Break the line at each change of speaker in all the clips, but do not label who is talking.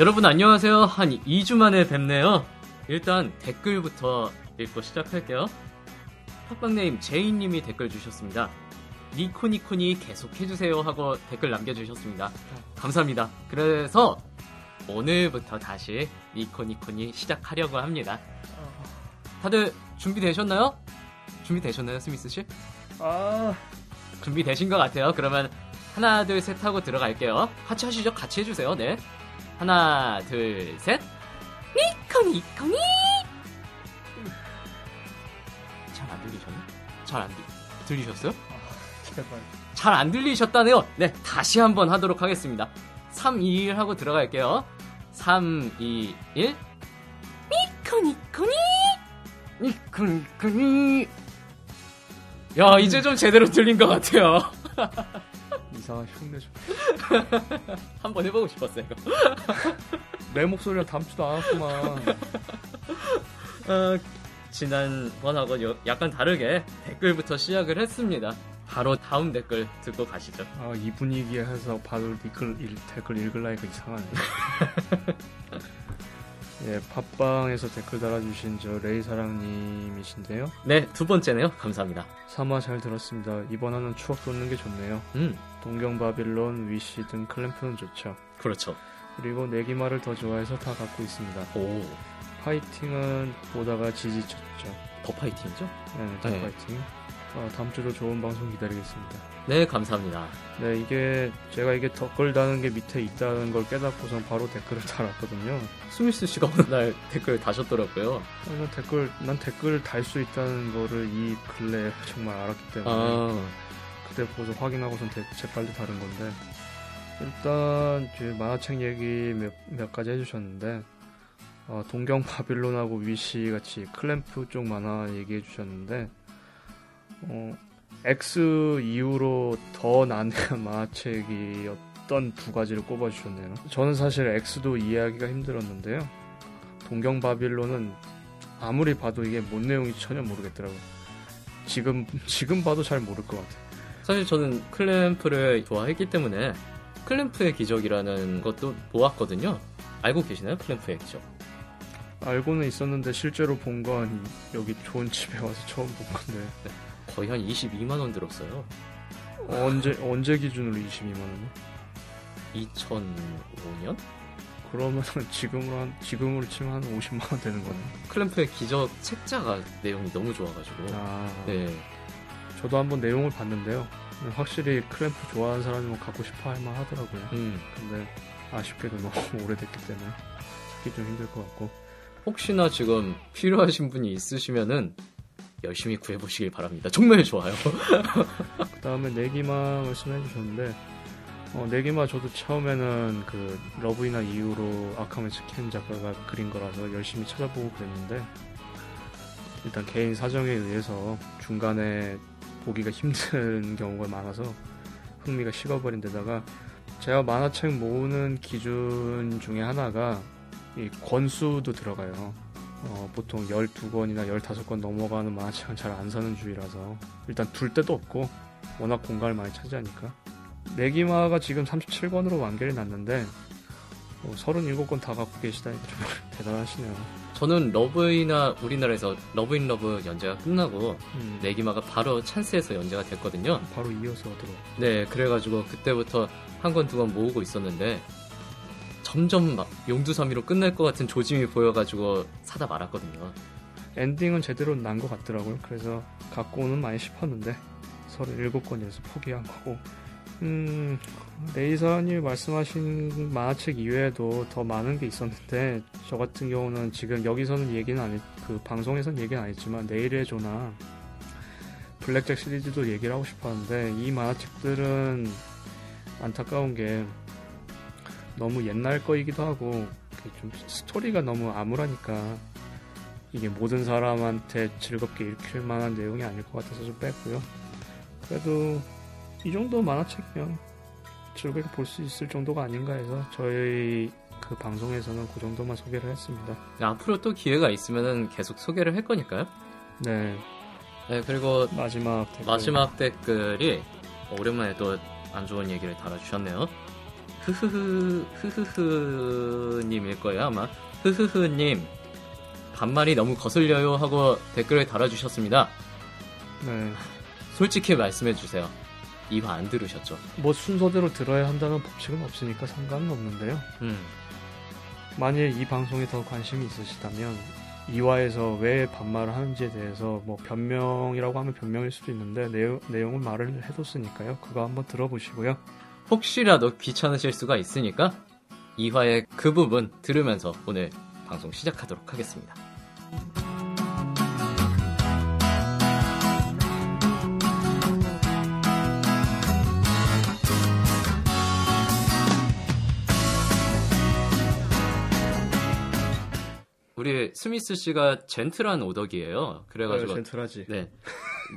여러분 안녕하세요. 한 2주 만에 뵙네요. 일단 댓글부터 읽고 시작할게요. 팟빵네임 제이님이 댓글 주셨습니다. 니코니코니 계속 해주세요 하고 댓글 남겨주셨습니다. 감사합니다. 그래서 오늘부터 다시 니코니코니 시작하려고 합니다. 다들 준비되셨나요? 준비되셨나요, 스미스 씨?
아,
준비되신 것 같아요. 그러면 하나, 둘, 셋 하고 들어갈게요. 같이 하시죠. 같이 해주세요. 네. 하나, 둘, 셋. 니코 니코 니! 잘안 들리셨나? 잘안 들리셨어요?
제발.
잘 안 들리셨다네요. 네, 다시 한번 하도록 하겠습니다. 3, 2, 1 하고 들어갈게요. 3, 2, 1. 니코 니코 니! 니코 니코 니! 야, 이제 좀 제대로 들린 것 같아요.
이상한 흉내 좀.
한번 해보고 싶었어요.
내 목소리랑 닮지도 않았구만.
어, 지난번하고 요- 약간 다르게 댓글부터 시작을 했습니다. 바로 다음 댓글 듣고 가시죠.
아, 이 분위기에 해서 바로 댓글, 읽, 댓글 읽으려니까 이상하네. 예, 팟빵에서 댓글 달아주신 저 레이사랑님이신데요.
네, 두 번째네요. 감사합니다.
3화 잘 들었습니다. 이번 화는 추억 돋는 게 좋네요.
음,
동경 바빌론, 위시 등 클램프는 좋죠.
그렇죠.
그리고 내기마를 더 좋아해서 다 갖고 있습니다.
오,
파이팅은 보다가 지지쳤죠.
더 파이팅이죠?
네, 더
네.
파이팅. 어, 다음 주도 좋은 방송 기다리겠습니다.
네, 감사합니다.
네, 이게 제가 이게 댓글 다는 게 밑에 있다는 걸 깨닫고선 바로 댓글을 달았거든요.
스미스 씨가 어느 날 댓글 다셨더라고요.
아, 난 댓글 난 댓글 달 수 있다는 거를 이 근래 정말 알았기 때문에
아,
그때 보고서 확인하고선 대- 재빨리 다른 건데 일단 이제 만화책 얘기 몇, 몇 가지 해주셨는데 어, 동경 바빌론하고 위시 같이 클램프 쪽 만화 얘기해 주셨는데 어, X 이후로 더 난해한 만화책이 어떤 두 가지를 꼽아주셨네요. 저는 사실 X도 이해하기가 힘들었는데요. 동경 바빌론은 아무리 봐도 이게 뭔 내용인지 전혀 모르겠더라고요. 지금 지금 봐도 잘 모를 것 같아요.
사실 저는 클램프를 좋아했기 때문에 클램프의 기적이라는 것도 보았거든요. 알고 계시나요? 클램프의 기적.
알고는 있었는데 실제로 본 건 여기 좋은 집에 와서 처음 본 건데
거의 한 22만 원 들었어요.
언제 언제 기준으로 22만 원?
2005년?
그러면 지금으로 한 지금으로 치면 한 50만 원 되는 거네.
클램프의 기적 책자가 내용이 너무 좋아가지고.
아,
네.
저도 한번 내용을 봤는데요. 확실히 클램프 좋아하는 사람이면 갖고 싶어 할 만 하더라고요.
음,
근데 아쉽게도 너무 오래됐기 때문에 찾기 좀 힘들 것 같고.
혹시나 지금 필요하신 분이 있으시면은 열심히 구해보시길 바랍니다. 정말 좋아요.
그 다음에 네기마 말씀해 주셨는데 어, 네기마 저도 처음에는 그 러브히나 이후로 아카마츠 켄 작가가 그린 거라서 열심히 찾아보고 그랬는데 일단 개인 사정에 의해서 중간에 보기가 힘든 경우가 많아서 흥미가 식어버린 데다가 제가 만화책 모으는 기준 중에 하나가 이 권수도 들어가요. 어, 보통 12권이나 15권 넘어가는 만화책은 잘 안 사는 주의라서. 일단 둘 데도 없고 워낙 공간을 많이 차지하니까. 내기마가 지금 37권으로 완결이 났는데 뭐 37권 다 갖고 계시다니까 정말 대단하시네요.
저는 러브히나 우리나라에서 러브히나 연재가 끝나고
음,
네기마가 바로 찬스에서 연재가 됐거든요.
바로 이어서 들어
네, 그래가지고 그때부터 한 권 두 권 모으고 있었는데 점점 막 용두사미로 끝날 것 같은 조짐이 보여가지고 사다 말았거든요.
엔딩은 제대로 난 것 같더라고요 그래서 갖고는 많이 싶었는데 37권이라서 포기한 거고 음, 레이사님 말씀하신 만화책 이외에도 더 많은 게 있었는데 저 같은 경우는 지금 여기서는 얘기는 안 했, 그 방송에서는 얘기는 안 했지만 내일의 조나 블랙잭 시리즈도 얘기를 하고 싶었는데 이 만화책들은 안타까운 게 너무 옛날 거이기도 하고 좀 스토리가 너무 암울하니까 이게 모든 사람한테 즐겁게 읽힐 만한 내용이 아닐 것 같아서 좀 뺐고요. 그래도 이 정도 만화책이면 즐겁게 볼 수 있을 정도가 아닌가 해서 저희 그 방송에서는 그 정도만 소개를 했습니다.
앞으로 또 기회가 있으면은 계속 소개를 할 거니까요.
네,
네, 그리고
마지막 댓글.
마지막 댓글이 오랜만에 또 안 좋은 얘기를 달아주셨네요. 흐흐흐, 흐흐흐님일 거예요, 아마. 흐흐흐님, 반말이 너무 거슬려요 하고 댓글을 달아주셨습니다.
네,
솔직히 말씀해 주세요. 이화 안 들으셨죠?
뭐 순서대로 들어야 한다는 법칙은 없으니까 상관은 없는데요.
음,
만일 이 방송에 더 관심이 있으시다면 이화에서 왜 반말을 하는지에 대해서 뭐 변명이라고 하면 변명일 수도 있는데 내용, 내용을 말을 해뒀으니까요. 그거 한번 들어보시고요.
혹시라도 귀찮으실 수가 있으니까 이화의 그 부분 들으면서 오늘 방송 시작하도록 하겠습니다. 우리 스미스 씨가 젠틀한 오덕이에요. 그래가지고
젠틀하지.
네.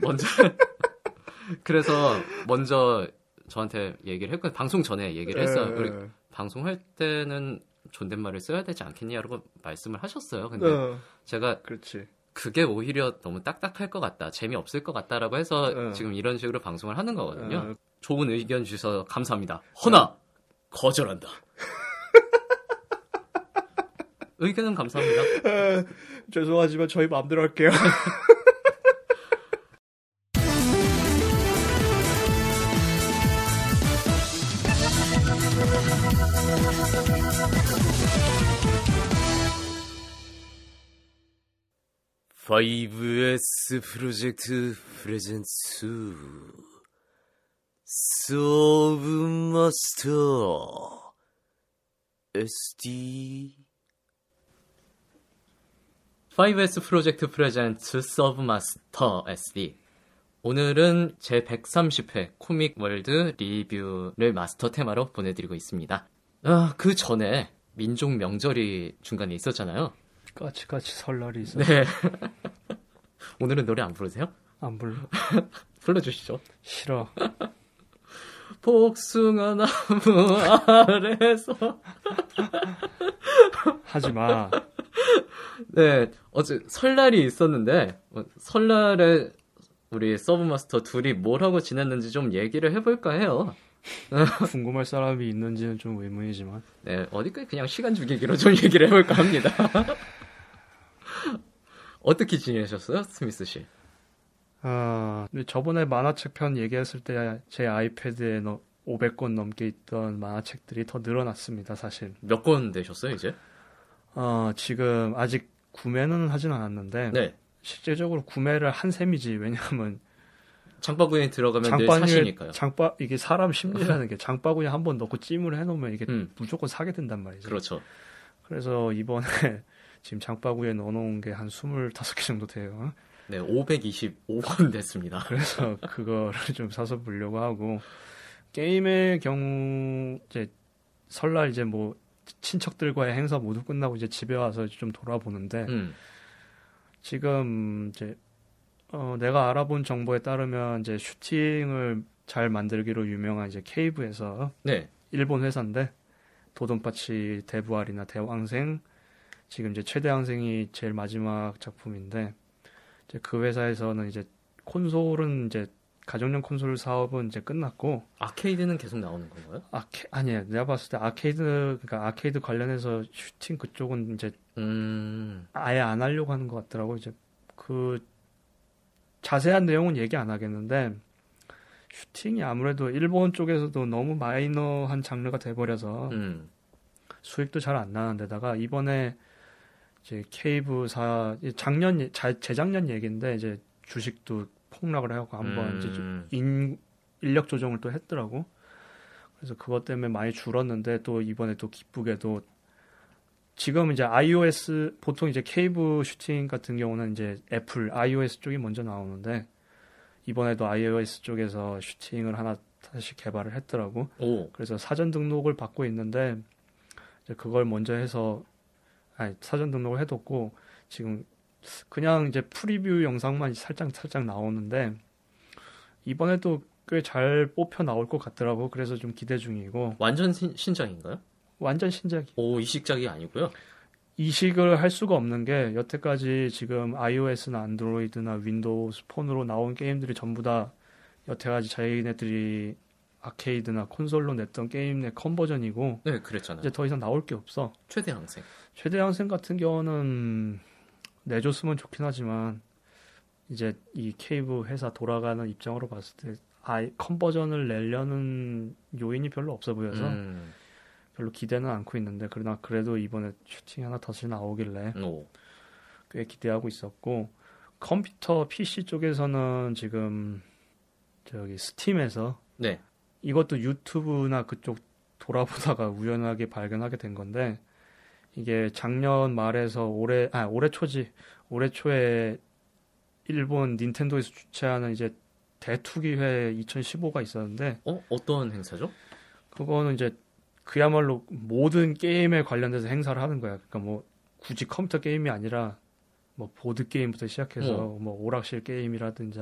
먼저 그래서 먼저 저한테 얘기를 했고 방송 전에 얘기를 했어요. 우리 방송할 때는 존댓말을 써야 되지 않겠냐라고 말씀을 하셨어요. 근데
어,
제가
그렇지.
그게 오히려 너무 딱딱할 것 같다, 재미없을 것 같다라고 해서
어.
지금 이런 식으로 방송을 하는 거거든요.
어.
좋은 의견 주셔서 감사합니다. 허나 거절한다. 의견은 감사합니다.
에, 죄송하지만 저희 마음대로 할게요.
5S 프로젝트 프레젠츠 서브 마스터 SD 5S project presents 서브 마스터 SD 오늘은 제 130회 코믹 월드 리뷰를 마스터 테마로 보내드리고 있습니다. 아, 그 전에 민족 명절이 중간에 있었잖아요.
까치까치 설날이 있어.
네. 오늘은 노래 안 부르세요?
안 불러.
불러주시죠.
싫어.
복숭아 나무 아래서.
하지 마.
네, 어제 설날이 있었는데, 어, 설날에 우리 서브마스터 둘이 뭘 하고 지냈는지 좀 얘기를 해볼까 해요.
궁금할 사람이 있는지는 좀 의문이지만.
네, 어디까지 그냥 시간 죽이기로 좀 얘기를 해볼까 합니다. 어떻게 지내셨어요, 스미스 씨?
아, 근데 저번에 만화책 편 얘기했을 때 제 아이패드에 너 500권 넘게 있던 만화책들이 더 늘어났습니다, 사실.
몇 권 되셨어요, 이제?
어, 지금 아직 구매는 하진 않았는데
네.
실제적으로 구매를 한 셈이지. 왜냐하면
장바구니에 들어가면 사시니까요.
장바 이게 사람 심리라는 게 장바구니에 한번 넣고 찜을 해 놓으면 이게
음,
무조건 사게 된단 말이죠.
그렇죠.
그래서 이번에 지금 장바구니에 넣어 놓은 게 한 25개 정도 돼요.
네, 525권 됐습니다.
그래서 그거를 좀 사서 보려고 하고 게임의 경우 이제 설날 이제 뭐 친척들과의 행사 모두 끝나고 이제 집에 와서 좀 돌아보는데
음,
지금 이제 어, 내가 알아본 정보에 따르면 이제 슈팅을 잘 만들기로 유명한 이제 케이브에서
네.
일본 회사인데 도돈파치 대부활이나 대왕생 지금 이제 최대왕생이 제일 마지막 작품인데 이제 그 회사에서는 이제 콘솔은 이제 가정용 콘솔 사업은 이제 끝났고
아케이드는 계속 나오는 건가요?
아케 아니에요. 내가 봤을 때 아케이드 그러니까 아케이드 관련해서 슈팅 그쪽은 이제
음,
아예 안 하려고 하는 것 같더라고. 이제 그 자세한 내용은 얘기 안 하겠는데 슈팅이 아무래도 일본 쪽에서도 너무 마이너한 장르가 돼버려서
음,
수익도 잘 안 나는 데다가 이번에 이제 케이브사 작년 예- 자- 재작년 얘기인데 이제 주식도 폭락을 하고 한번 이제 좀
음,
인, 인력 조정을 또 했더라고. 그래서 그것 때문에 많이 줄었는데 또 이번에 또 기쁘게도 지금 이제 iOS 보통 이제 케이브 슈팅 같은 경우는 이제 애플 iOS 쪽이 먼저 나오는데 이번에도 iOS 쪽에서 슈팅을 하나 다시 개발을 했더라고.
오,
그래서 사전 등록을 받고 있는데 이제 그걸 먼저 해서 아니 사전 등록을 해뒀고 지금 그냥 이제 프리뷰 영상만 살짝 살짝 나오는데 이번에도 꽤 잘 뽑혀 나올 것 같더라고. 그래서 좀 기대 중이고
완전 신, 신작인가요?
완전 신작이
오, 이식작이 아니고요.
이식을 할 수가 없는 게 여태까지 지금 iOS나 안드로이드나 윈도우스 폰으로 나온 게임들이 전부 다 여태까지 자기네들이 아케이드나 콘솔로 냈던 게임 내 컨버전이고
네, 그랬잖아요.
이제 더 이상 나올 게 없어.
최대 항생.
최대 항생 같은 경우는 내줬으면 좋긴 하지만 이제 이 케이브 회사 돌아가는 입장으로 봤을 때 아예 컨버전을 내려는 요인이 별로 없어 보여서
음,
별로 기대는 않고 있는데 그러나 그래도 이번에 슈팅 하나 다시 나오길래
오,
꽤 기대하고 있었고 컴퓨터 PC 쪽에서는 지금 저기 스팀에서
네,
이것도 유튜브나 그쪽 돌아보다가 우연하게 발견하게 된 건데 이게 작년 말에서 올해 아 올해 초지 올해 초에 일본 닌텐도에서 주최하는 이제 대투기회 2015가 있었는데
어, 어떤 행사죠?
그거는 이제 그야말로 모든 게임에 관련돼서 행사를 하는 거야. 그러니까 뭐 굳이 컴퓨터 게임이 아니라 뭐 보드 게임부터 시작해서
어.
뭐 오락실 게임이라든지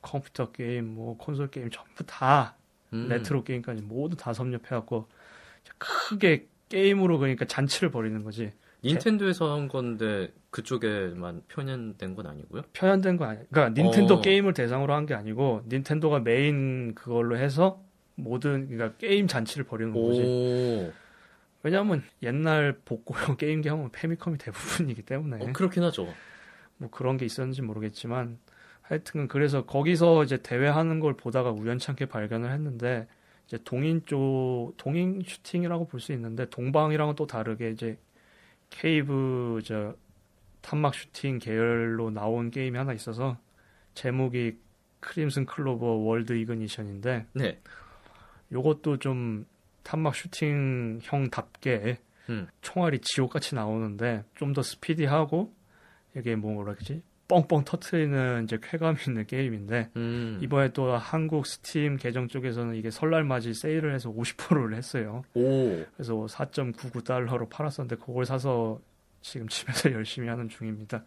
컴퓨터 게임, 뭐 콘솔 게임 전부 다
음,
레트로 게임까지 모두 다 섭렵해갖고 크게 게임으로 그러니까 잔치를 벌이는 거지.
닌텐도에서 한 건데 그쪽에만 편향된 건 아니고요.
편향된 거 아니야. 그러니까 닌텐도
어.
게임을 대상으로 한 게 아니고 닌텐도가 메인 그걸로 해서 모든 그러니까 게임 잔치를 벌이는 거지.
오,
왜냐하면 옛날 복고용 게임기 하면 패미컴이 대부분이기 때문에
어, 그렇긴 하죠.
뭐 그런 게 있었는지 모르겠지만 하여튼 그래서 거기서 이제 대회하는 걸 보다가 우연찮게 발견을 했는데 이제 동인 쪽 동인 슈팅이라고 볼 수 있는데 동방이랑은 또 다르게 이제 케이브 저 탄막 슈팅 계열로 나온 게임이 하나 있어서 제목이 Crimzon Clover World Ignition인데
네,
요것도 좀 탄막 슈팅 형답게
음.
총알이 지옥같이 나오는데 좀 더 스피디하고 이게 뭐 뭐라 그러지 뻥뻥 터트리는 이제 쾌감 있는 게임인데
음,
이번에 또 한국 스팀 계정 쪽에서는 이게 설날 맞이 세일을 해서 50%를 했어요.
오,
그래서 4.99 달러로 팔았었는데 그걸 사서 지금 집에서 열심히 하는 중입니다.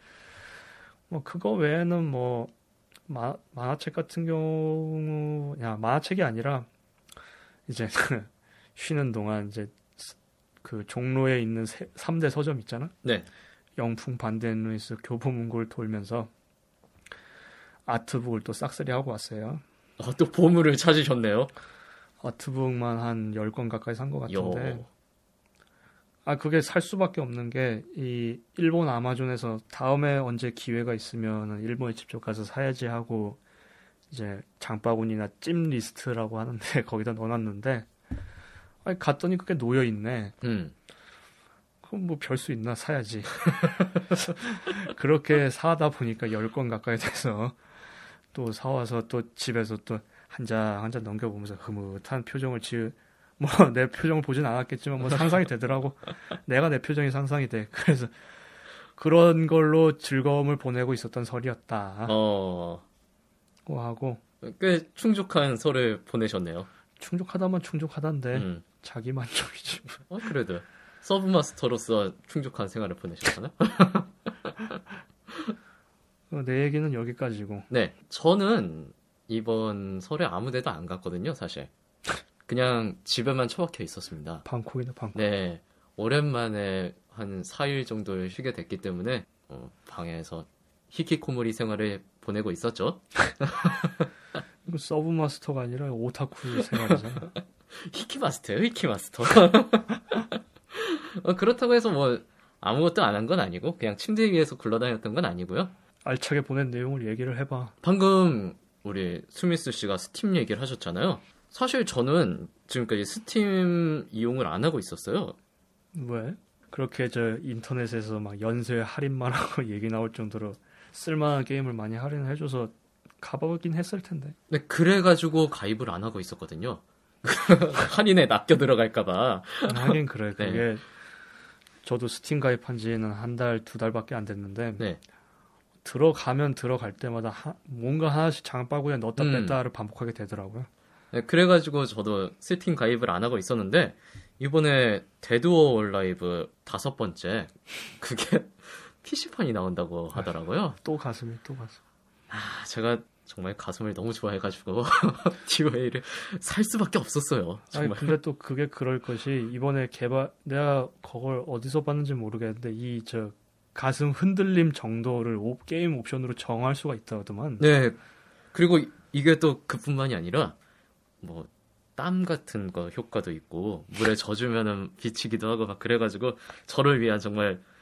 뭐 그거 외에는 뭐 마, 만화책 같은 경우 야 만화책이 아니라 이제 쉬는 동안 이제 그 종로에 있는 세, 3대 서점 있잖아.
네,
영풍 반덴루이스 교보문고를 돌면서 아트북을 또 싹쓸이 하고 왔어요.
아, 또 보물을 찾으셨네요.
아트북만 한 10권 가까이 산 것 같은데
요,
아 그게 살 수밖에 없는 게 이 일본 아마존에서 다음에 언제 기회가 있으면 일본에 직접 가서 사야지 하고 이제 장바구니나 찜 리스트라고 하는데 거기다 넣어놨는데 아니 갔더니 그게 놓여 있네.
음,
그럼 뭐 별 수 있나 사야지. 그렇게 사다 보니까 10권 가까이 돼서 또 사와서 또 집에서 또한장한장 넘겨보면서 흐뭇한 표정을 지으 뭐 내 표정을 보진 않았겠지만 뭐 상상이 되더라고. 내가 내 표정이 상상이 돼. 그래서 그런 걸로 즐거움을 보내고 있었던 설이었다.
어,
고 하고
꽤 충족한 설을 보내셨네요.
충족하다면 충족하단데
음,
자기 만족이지.
어, 그래도 서브마스터로서 충족한 생활을 보내셨잖아요.
어, 내 얘기는 여기까지고.
네, 저는 이번 설에 아무 데도 안 갔거든요, 사실. 그냥 집에만 처박혀 있었습니다.
방콕이다 방콕.
네, 오랜만에 한 4일 정도 쉬게 됐기 때문에 어, 방에서 히키코모리 생활을 보내고 있었죠.
이거 서브 마스터가 아니라 오타쿠 생활이잖아.
히키마스터예요, 히키마스터. 어, 그렇다고 해서 뭐 아무것도 안 한 건 아니고 그냥 침대 위에서 굴러다녔던 건 아니고요.
알차게 보낸 내용을 얘기를 해봐.
방금 우리 스미스 씨가 스팀 얘기를 하셨잖아요. 사실 저는 지금까지 스팀 이용을 안 하고 있었어요.
왜? 그렇게 저 인터넷에서 막 연쇄 할인만 하고 얘기 나올 정도로 쓸만한 게임을 많이 할인을 해줘서 가보긴 했을 텐데.
네, 그래가지고 가입을 안 하고 있었거든요. 할인에 낚여 들어갈까봐.
하긴 그래.
네.
그게 저도 스팀 가입한 지는 한 달, 두 달밖에 안 됐는데
네.
들어가면 들어갈 때마다 하- 뭔가 하나씩 장바구니에 넣었다
음.
뺐다를 반복하게 되더라고요.
네, 그래가지고 저도 스팀 가입을 안 하고 있었는데 이번에 Dead or Alive 다섯 번째 그게 PC판이 나온다고 하더라고요.
또 가슴이 또 가슴.
아, 제가 정말 가슴을 너무 좋아해가지고 DOA를 살 수밖에 없었어요.
아니
정말.
근데 또 그게 그럴 것이 이번에 개발 내가 그걸 어디서 봤는지 모르겠는데 이 저 가슴 흔들림 정도를 오- 게임 옵션으로 정할 수가 있다더만.
네. 그리고 이- 이게 또 그뿐만이 아니라 뭐 땀 같은 거 효과도 있고 물에 젖으면은 비치기도 하고 막 그래가지고 저를 위한 정말 아,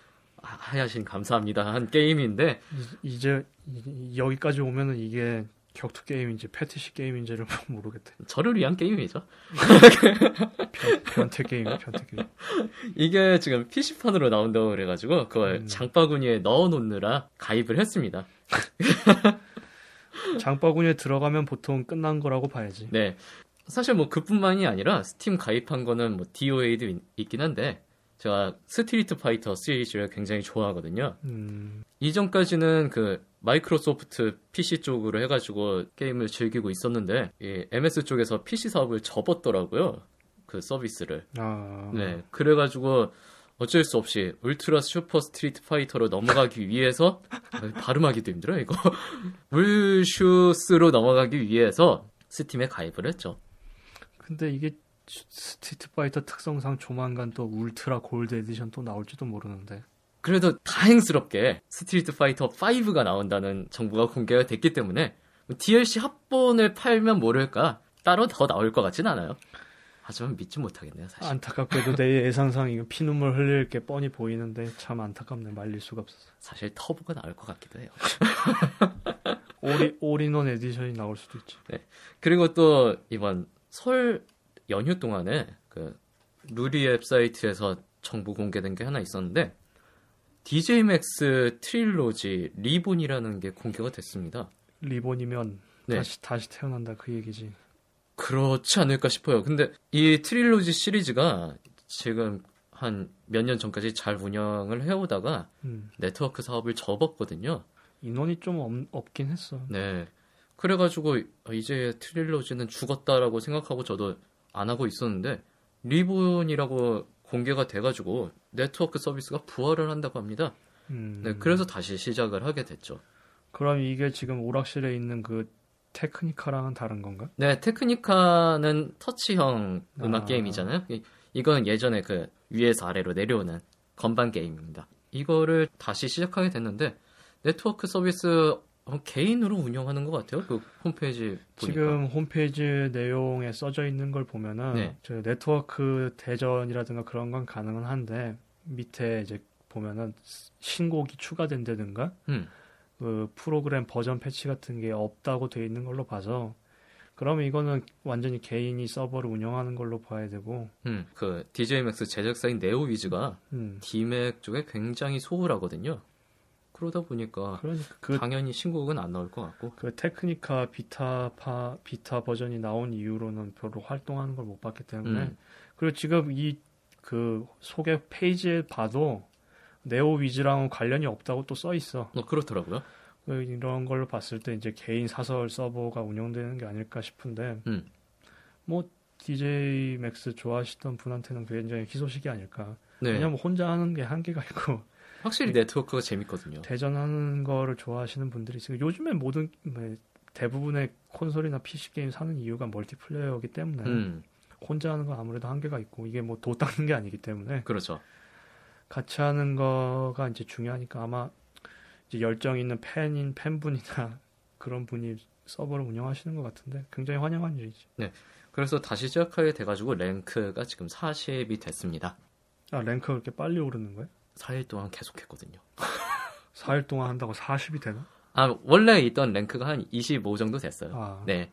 하야신 감사합니다 한 게임인데
이- 이제 이- 여기까지 오면은 이게 격투 게임인지 패티시 게임인지를 모르겠대.
저를 위한 게임이죠.
변, 변태 게임, 변태 게임.
이게 지금 PC판으로 나온다고 그래가지고 그걸
음.
장바구니에 넣어놓느라 가입을 했습니다.
장바구니에 들어가면 보통 끝난 거라고 봐야지.
네. 사실 뭐 그뿐만이 아니라 스팀 가입한 거는 뭐 DOA도 있, 있긴 한데 제가 Street Fighter 시리즈를 굉장히 좋아하거든요.
음,
이전까지는 그 Microsoft PC 쪽으로 해가지고 게임을 즐기고 있었는데 이 MS 쪽에서 PC 사업을 접었더라고요. 그 서비스를.
아,
네. 그래가지고 어쩔 수 없이 Ultra Super Street Fighter로 넘어가기 위해서 아, 발음하기도 힘들어 이거 울슈스로 넘어가기 위해서 Steam에 가입을 했죠.
근데 이게 Street Fighter 특성상 조만간 또 Ultra Gold Edition 또 나올지도 모르는데.
그래도 다행스럽게 Street Fighter 5가 나온다는 정보가 공개가 됐기 때문에 DLC 합본을 팔면 모를까 따로 더 나올 것 같진 않아요. 하지만 믿지 못하겠네요, 사실.
안타깝게도 내 예상상 이거 피눈물 흘릴 게 뻔히 보이는데 참 안타깝네 말릴 수가 없었어.
사실 Turbo가 나올 것 같기도 해요.
올이 올인원 edition이 나올 수도 있지.
그리고 또 이번 설 연휴 동안에 그 루리웹 사이트에서 정보 공개된 게 하나 있었는데 DJ 맥스 트릴로지 리본이라는 게 공개가 됐습니다.
Reborn이면
네.
다시 다시 태어난다 그 얘기지.
그렇지 않을까 싶어요. 근데 이 Trilogy 시리즈가 지금 한 몇 년 전까지 잘 운영을 해오다가
음.
네트워크 사업을 접었거든요.
인원이 좀 없, 없긴 했어.
네. 그래가지고 이제 Trilogy는 죽었다라고 생각하고 저도 안 하고 있었는데 Reborn이라고 공개가 돼가지고 네트워크 서비스가 부활을 한다고 합니다.
음.
네, 그래서 다시 시작을 하게 됐죠.
그럼 이게 지금 오락실에 있는 그 Technika랑은 다른 건가?
네, Technika는 터치형 음악
아.
게임이잖아요. 이- 이건 예전에 그 위에서 아래로 내려오는 건반 게임입니다. 이거를 다시 시작하게 됐는데 네트워크 서비스 어, 개인으로 운영하는 것 같아요. 그 홈페이지 보니까.
지금 홈페이지 내용에 써져 있는 걸 보면은
네.
저 네트워크 대전이라든가 그런 건 가능은 한데 밑에 이제 보면은 신곡이 추가된다든가
음,
그 프로그램 버전 패치 같은 게 없다고 돼 있는 걸로 봐서 그러면 이거는 완전히 개인이 서버를 운영하는 걸로 봐야 되고
음, 그 DJ MAX 제작사인 네오위즈가
음
디맥 쪽에 굉장히 소홀하거든요. 그러다 보니까
그러니까 그,
당연히 신곡은 안 나올 것 같고.
그 Technika Vita판 Vita 버전이 나온 이후로는 별로 활동하는 걸 못 봤기 때문에
음,
그리고 지금 이 그 소개 페이지에 봐도 네오위즈랑은 관련이 없다고 또 써 있어.
어, 그렇더라고요.
그 이런 걸로 봤을 때 이제 개인 사설 서버가 운영되는 게 아닐까 싶은데
음.
뭐 DJ MAX 좋아하시던 분한테는 굉장히 희소식이 아닐까.
네,
왜냐면 혼자 하는 게 한계가 있고
확실히 네트워크가 재밌거든요.
대전하는 거를 좋아하시는 분들이 있으니까 요즘에 모든 뭐 대부분의 콘솔이나 PC 게임 사는 이유가 multiplayer이기 때문에
음,
혼자 하는 건 아무래도 한계가 있고 이게 뭐 도 닦는 게 아니기 때문에
그렇죠.
같이 하는 거가 이제 중요하니까 아마 이제 열정 있는 팬인 팬분이나 그런 분이 서버를 운영하시는 것 같은데 굉장히 환영한 일이지.
그래서 다시 시작하게 돼가지고 랭크가 지금 40이 됐습니다.
아 랭크가 그렇게 빨리 오르는 거야?
4일 동안 계속했거든요.
4일 동안 한다고 40이 되나?
아, 원래 있던 랭크가 한 25 정도 됐어요.
아,
네.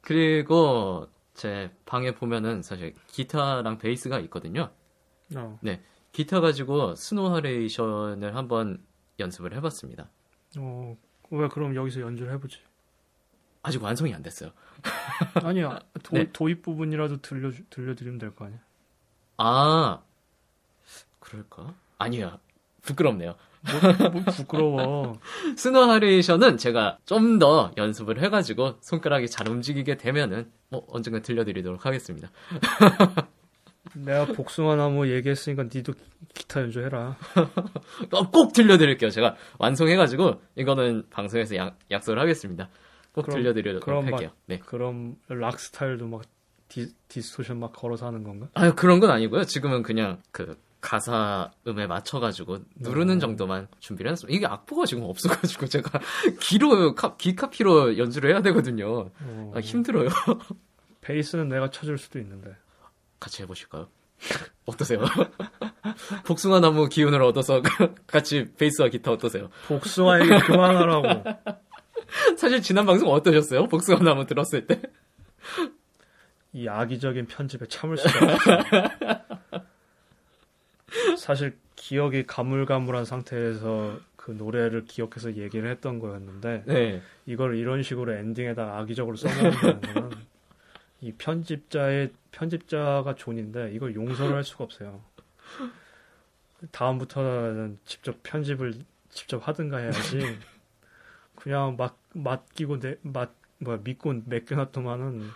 그리고 제 방에 보면은 사실 기타랑 베이스가 있거든요.
어,
기타 가지고 스노 하레이션을 한번 연습을 해봤습니다.
어, 왜 그럼 여기서 연주를 해보지?
아직 완성이 안 됐어요.
아니야 도,
네.
도입 부분이라도 들려 들려드리면 될 거 아니야.
아, 그럴까? 아니야. 부끄럽네요.
뭐, 뭐 부끄러워.
스노 하레이션은 제가 좀 더 연습을 해가지고 손가락이 잘 움직이게 되면은 뭐 언젠가 들려드리도록 하겠습니다.
내가 복숭아 나무 얘기했으니까 니도 기- 기타 연주해라.
어, 꼭 들려드릴게요. 제가 완성해가지고 이거는 방송에서 약, 약속을 하겠습니다. 꼭
그럼-
들려드리도록
그럼 막-
할게요. 네.
그럼 락 스타일도 막 디, distortion 막 걸어서 하는 건가?
아유 그런 건 아니고요. 지금은 그냥 그 가사 음에 맞춰가지고 누르는
음.
정도만 준비를 해놨어요. 이게 악보가 지금 없어가지고 제가 귀로 카, 귀카피로 연주를 해야 되거든요.
어,
아, 힘들어요.
베이스는 내가 쳐줄 수도 있는데.
같이 해보실까요? 어떠세요? 복숭아 나무 기운을 얻어서 같이 베이스와 기타 어떠세요?
복숭아 얘기 그만하라고.
사실 지난 방송 어떠셨어요? 복숭아 나무 들었을 때?
이 악의적인 편집에 참을 수가 없어. 사실 기억이 가물가물한 상태에서 그 노래를 기억해서 얘기를 했던 거였는데
네.
이걸 이런 식으로 엔딩에다 악의적으로 써먹는다는 거는 이 편집자의 편집자가 존인데 이걸 용서를 할 수가 없어요. 다음부터는 직접 편집을 직접 하든가 해야지. 그냥 막 맡기고 내맛 뭐야 믿고 맡겨놨더만은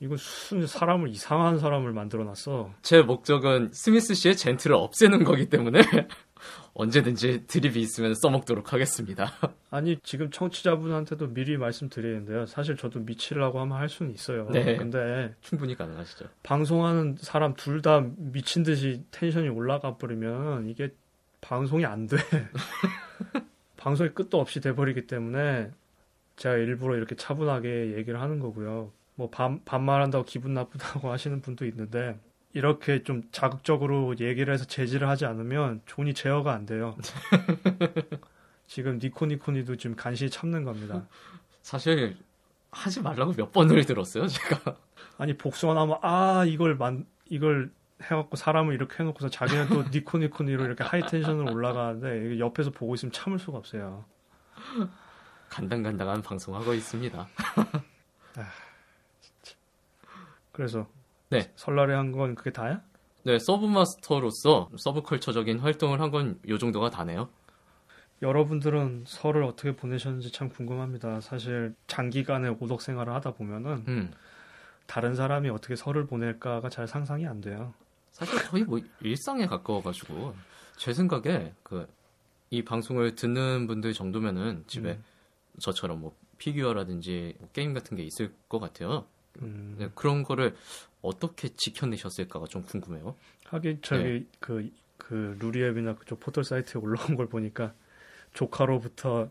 이거 순 사람을 이상한 사람을 만들어놨어.
제 목적은 스미스 씨의 젠틀을 없애는 거기 때문에 언제든지 드립이 있으면 써먹도록 하겠습니다.
아니 지금 청취자분한테도 미리 말씀드리는데요. 사실 저도 미치려고 하면 할 수는 있어요.
네.
근데
충분히 가능하시죠.
방송하는 사람 둘 다 미친 듯이 텐션이 올라가 버리면 이게 방송이 안 돼. 방송이 끝도 없이 돼버리기 때문에 제가 일부러 이렇게 차분하게 얘기를 하는 거고요. 뭐 반, 반말한다고 기분 나쁘다고 하시는 분도 있는데 이렇게 좀 자극적으로 얘기를 해서 제지를 하지 않으면 존이 제어가 안 돼요. 지금 니코니코니도 지금 간신히 참는 겁니다.
사실 하지 말라고 몇 번을 들었어요, 제가.
아니 복숭아 나무 아 이걸 만 이걸 해갖고 사람을 이렇게 해놓고서 자기는 또 니코니코니로 이렇게 하이 텐션으로 올라가는데 옆에서 보고 있으면 참을 수가 없어요.
간당간당한 방송하고 있습니다.
그래서
네.
설날에 한 건 그게 다야?
네, 서브마스터로서 서브컬처적인 활동을 한 건 요 정도가 다네요.
여러분들은 설을 어떻게 보내셨는지 참 궁금합니다. 사실 장기간의 오덕 생활을 하다 보면은
음.
다른 사람이 어떻게 설을 보낼까가 잘 상상이 안 돼요.
사실 거의 뭐 일상에 가까워가지고 제 생각에 그 이 방송을 듣는 분들 정도면은 집에
음.
저처럼 뭐 피규어라든지 뭐 게임 같은 게 있을 것 같아요.
음,
네, 그런 거를 어떻게 지켜내셨을까가 좀 궁금해요.
하긴 저기
네.
그, 그 루리웹이나 그쪽 포털 사이트에 올라온 걸 보니까 조카로부터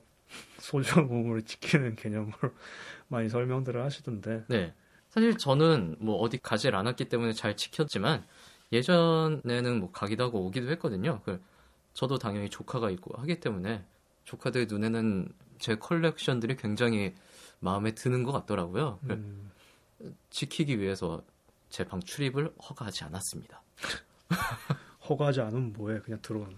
소중한 몸을 지키는 개념으로 많이 설명들을 하시던데
네. 사실 저는 뭐 어디 가질 않았기 때문에 잘 지켰지만 예전에는 뭐 가기도 하고 오기도 했거든요. 그 저도 당연히 조카가 있고 하기 때문에 조카들 눈에는 제 컬렉션들이 굉장히 마음에 드는 것 같더라고요. 그
음,
지키기 위해서 제 방 출입을 허가하지 않았습니다.
허가하지 않으면 뭐해 그냥 들어오는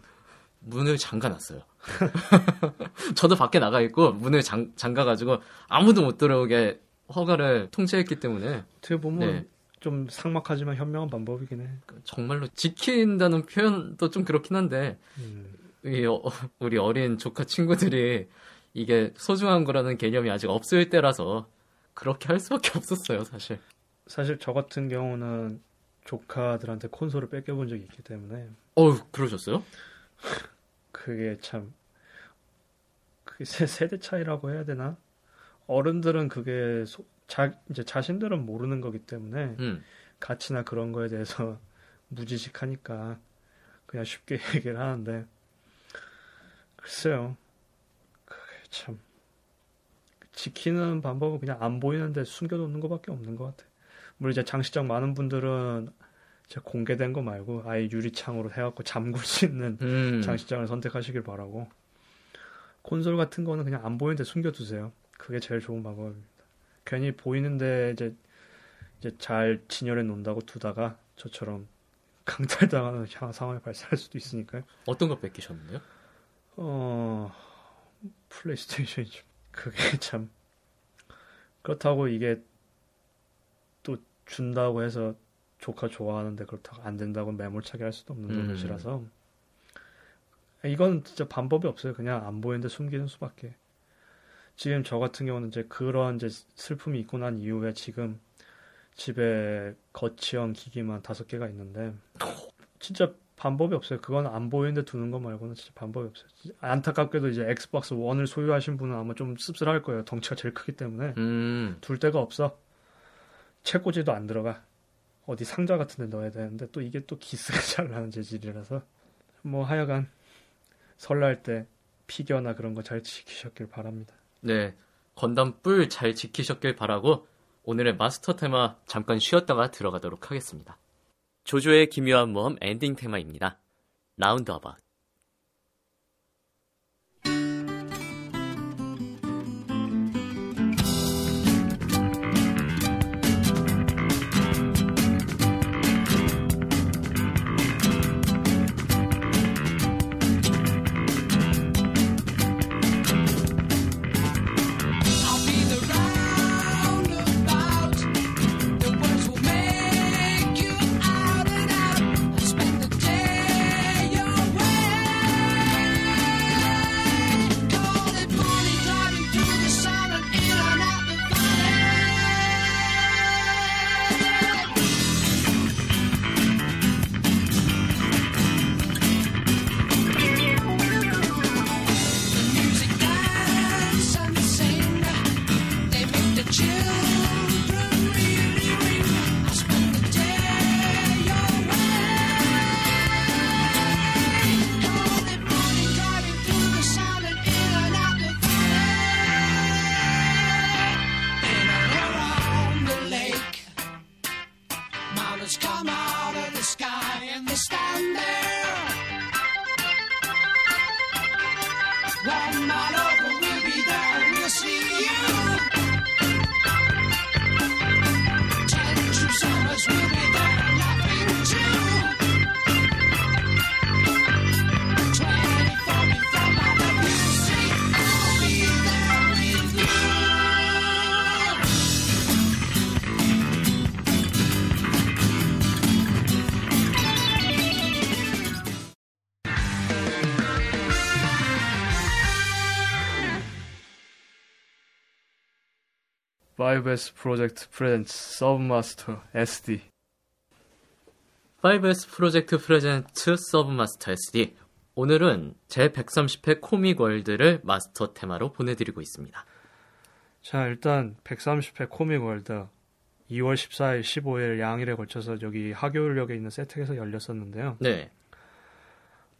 문을 잠가놨어요. 저도 밖에 나가 있고 문을 잠, 잠가가지고 아무도 못 들어오게 허가를 통제했기 때문에
어떻게 보면
네.
좀 삭막하지만 현명한 방법이긴 해
정말로 지킨다는 표현도 좀 그렇긴 한데
음,
이 어- 우리 어린 조카 친구들이 이게 소중한 거라는 개념이 아직 없을 때라서 그렇게 할 수밖에 없었어요, 사실.
사실 저 같은 경우는 조카들한테 콘솔을 뺏겨본 적이 있기 때문에
어우, 그러셨어요?
그게 참 그게 세, 세대 차이라고 해야 되나? 어른들은 그게 소- 자, 이제 자신들은 모르는 거기 때문에
음.
가치나 그런 거에 대해서 무지식하니까 그냥 쉽게 얘기를 하는데 글쎄요 그게 참 지키는 방법은 그냥 안 보이는데 숨겨놓는 것밖에 없는 것 같아 물론 이제 장식장 많은 분들은 이제 공개된 거 말고 아예 유리창으로 해갖고 잠글 수 있는
음.
장식장을 선택하시길 바라고 콘솔 같은 거는 그냥 안 보이는데 숨겨두세요 그게 제일 좋은 방법입니다 괜히 보이는데 이제 이제 잘 진열해 놓는다고 두다가 저처럼 강탈당하는 상- 상황이 발생할 수도 있으니까요.
어떤 거 뺏기셨는데요?
어 플레이스테이션이죠. 그게 참 그렇다고 이게 또 준다고 해서 조카 좋아하는데 그렇다고 안 된다고 매몰차게 할 수도 없는
음.
노릇이라서 이건 진짜 방법이 없어요. 그냥 안 보이는데 숨기는 수밖에. 지금 저 같은 경우는 이제 그런 이제 슬픔이 있고 난 이후에 지금 집에 거치형 기기만 다섯 개가 있는데 진짜 방법이 없어요. 그건 안 보이는데 두는 거 말고는 진짜 방법이 없어요. 안타깝게도 이제 Xbox 1을 소유하신 분은 아마 좀 씁쓸할 거예요. 덩치가 제일 크기 때문에
음,
둘 데가 없어. 책꽂이도 안 들어가. 어디 상자 같은 데 넣어야 되는데 또 이게 또 기스가 잘 나는 재질이라서 뭐 하여간 설날 때 피겨나 그런 거 잘 지키셨길 바랍니다.
네. 건담 뿔 잘 지키셨길 바라고 오늘의 마스터 테마 잠깐 쉬었다가 들어가도록 하겠습니다. 죠죠의 기묘한 모험 엔딩 테마입니다. 라운드 어바.
5S Project presents Submaster SD
5S Project presents Submaster SD 오늘은 제130회 코믹월드를 마스터 테마로 보내드리고 있습니다.
자 일단 130회 코믹월드 2월 14일, 15일 양일에 걸쳐서 여기 학여울역에 있는 SETEC에서 열렸었는데요.
네.